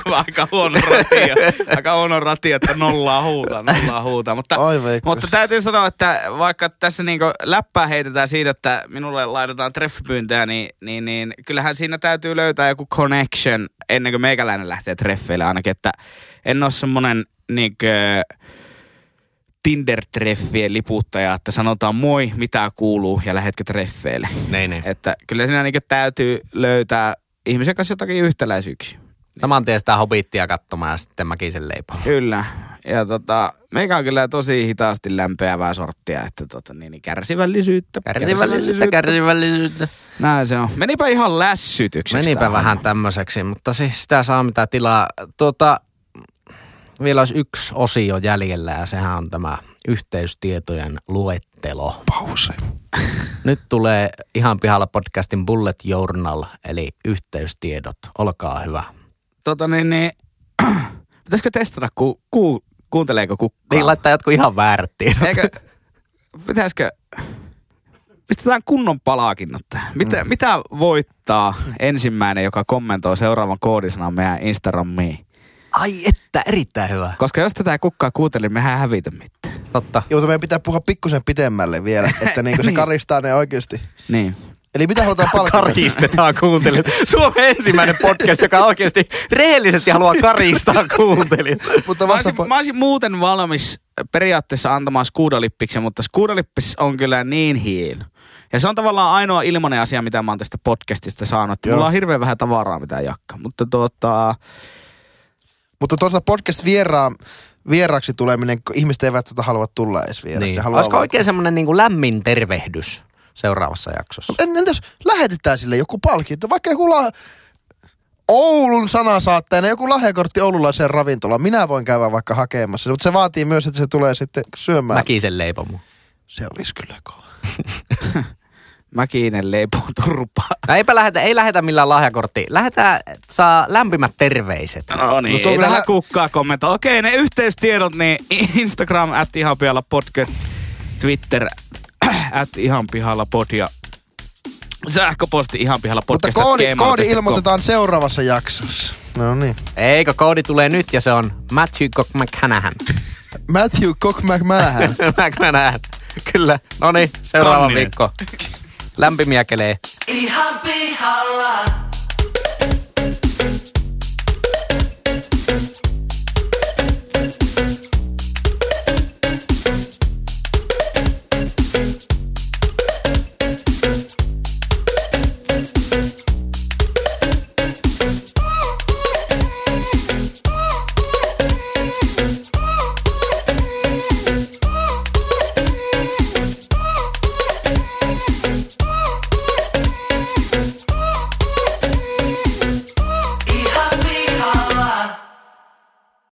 Aika huono ratio. Aika huono ratio, että nollaa huutaa, nollaa huutaa. Mutta, mutta täytyy sanoa, että vaikka tässä niinku läppää heitetään siitä, että minulle laitetaan treffipyyntöjä, niin, niin, niin kyllähän siinä täytyy löytää joku connection ennen kuin meikäläinen lähtee treffeille ainakin, että en ole semmonen niinkö Tinder-treffien liputtaja, että sanotaan moi, mitä kuuluu ja lähetkö treffeille. Niin, niin. Että kyllä siinä niinku täytyy löytää ihmisen kanssa jotakin yhtäläisyyksiä. Saman tien sitä hobittia katsomaan ja sitten mäkisen leipo. Kyllä. Ja tota, meikä on kyllä tosi hitaasti lämpeävää sorttia, että tota, niin, niin kärsivällisyyttä. Kärsivällisyyttä, kärsivällisyyttä. Näin se on. Menipä ihan lässytykseksi. Menipä tää vähän tämmöiseksi, mutta siis sitä saa mitä tilaa. Tuota, vielä olisi yksi osio jäljellä ja sehän on tämä yhteystietojen luettelo. Pause. Nyt tulee ihan pihalla podcastin Bullet Journal, eli yhteystiedot. Olkaa hyvä. Tota niin, niin pitäisikö testata, ku, ku, kuunteleeko kukaan? Niin laittaa jotkut ihan väärät tiedot. Eikö, pitäisikö, pistetään kunnon palaakinnot. Mitä, mm. mitä voittaa ensimmäinen, joka kommentoi seuraavan koodisanan meidän Instagramiin? Ai että, erittäin hyvä. Koska jos tätä ei kukaan kuuntele, niin mehän hävitä mitään. Totta. Joo, mutta meidän pitää puhua pikkusen pitemmälle vielä, että niinku se Niin. karistaa ne oikeasti. Niin. Eli mitä halutaan palkata? Karistetaan kuuntelijat. Suomen ensimmäinen podcast, joka oikeasti rehellisesti haluaa karistaa kuuntelijat. Mutta Mä vasta olisin, mä olisin muuten valmis periaatteessa antamaan skuudalippiksen, mutta skuudalippis on kyllä niin hieno. Ja se on tavallaan ainoa ilmainen asia, mitä mä oon tästä podcastista saanut. Että Joo. Mulla on hirveän vähän tavaraa, mitä jakkaa. Mutta tuota, Mutta tuosta podcast vieraan, vieraaksi tuleminen, kun ihmiset eivät tätä halua tulla edes vieraaksi. Niin. Haluaa Olisiko vaan- oikein semmoinen niin lämmin tervehdys seuraavassa jaksossa? En, entäs lähetetään sille joku palkinto, vaikka joku la... Oulun sanasaatteena, joku lahjakortti oululaiseen ravintolaan. Minä voin käydä vaikka hakemassa, mutta se vaatii myös, että se tulee sitten syömään. Mäkisen leipomu. Se olisi kyllä kova. Mäkinen leipoo turpaa. No eipä lähetä, ei lähetä millään lahjakortti. Lähetä, saa lämpimät terveiset. No niin, No ei tähän lä- kukaan kommentoi. Okei, ne yhteystiedot, niin Instagram, at ihan pihalla podcast, Twitter, at ihan pihalla pod ja sähköposti ihan pihalla Mutta podcast. koodi, koodi ilmoitetaan seuraavassa jaksossa. No niin. Eikö koodi tulee nyt ja se on Matthew Cock McCanahan. Matthew Cock McMahon. McCanahan. Kyllä. No niin, seuraava Konninen. viikko. Lämpimiä kelejä. Ihan pihalla.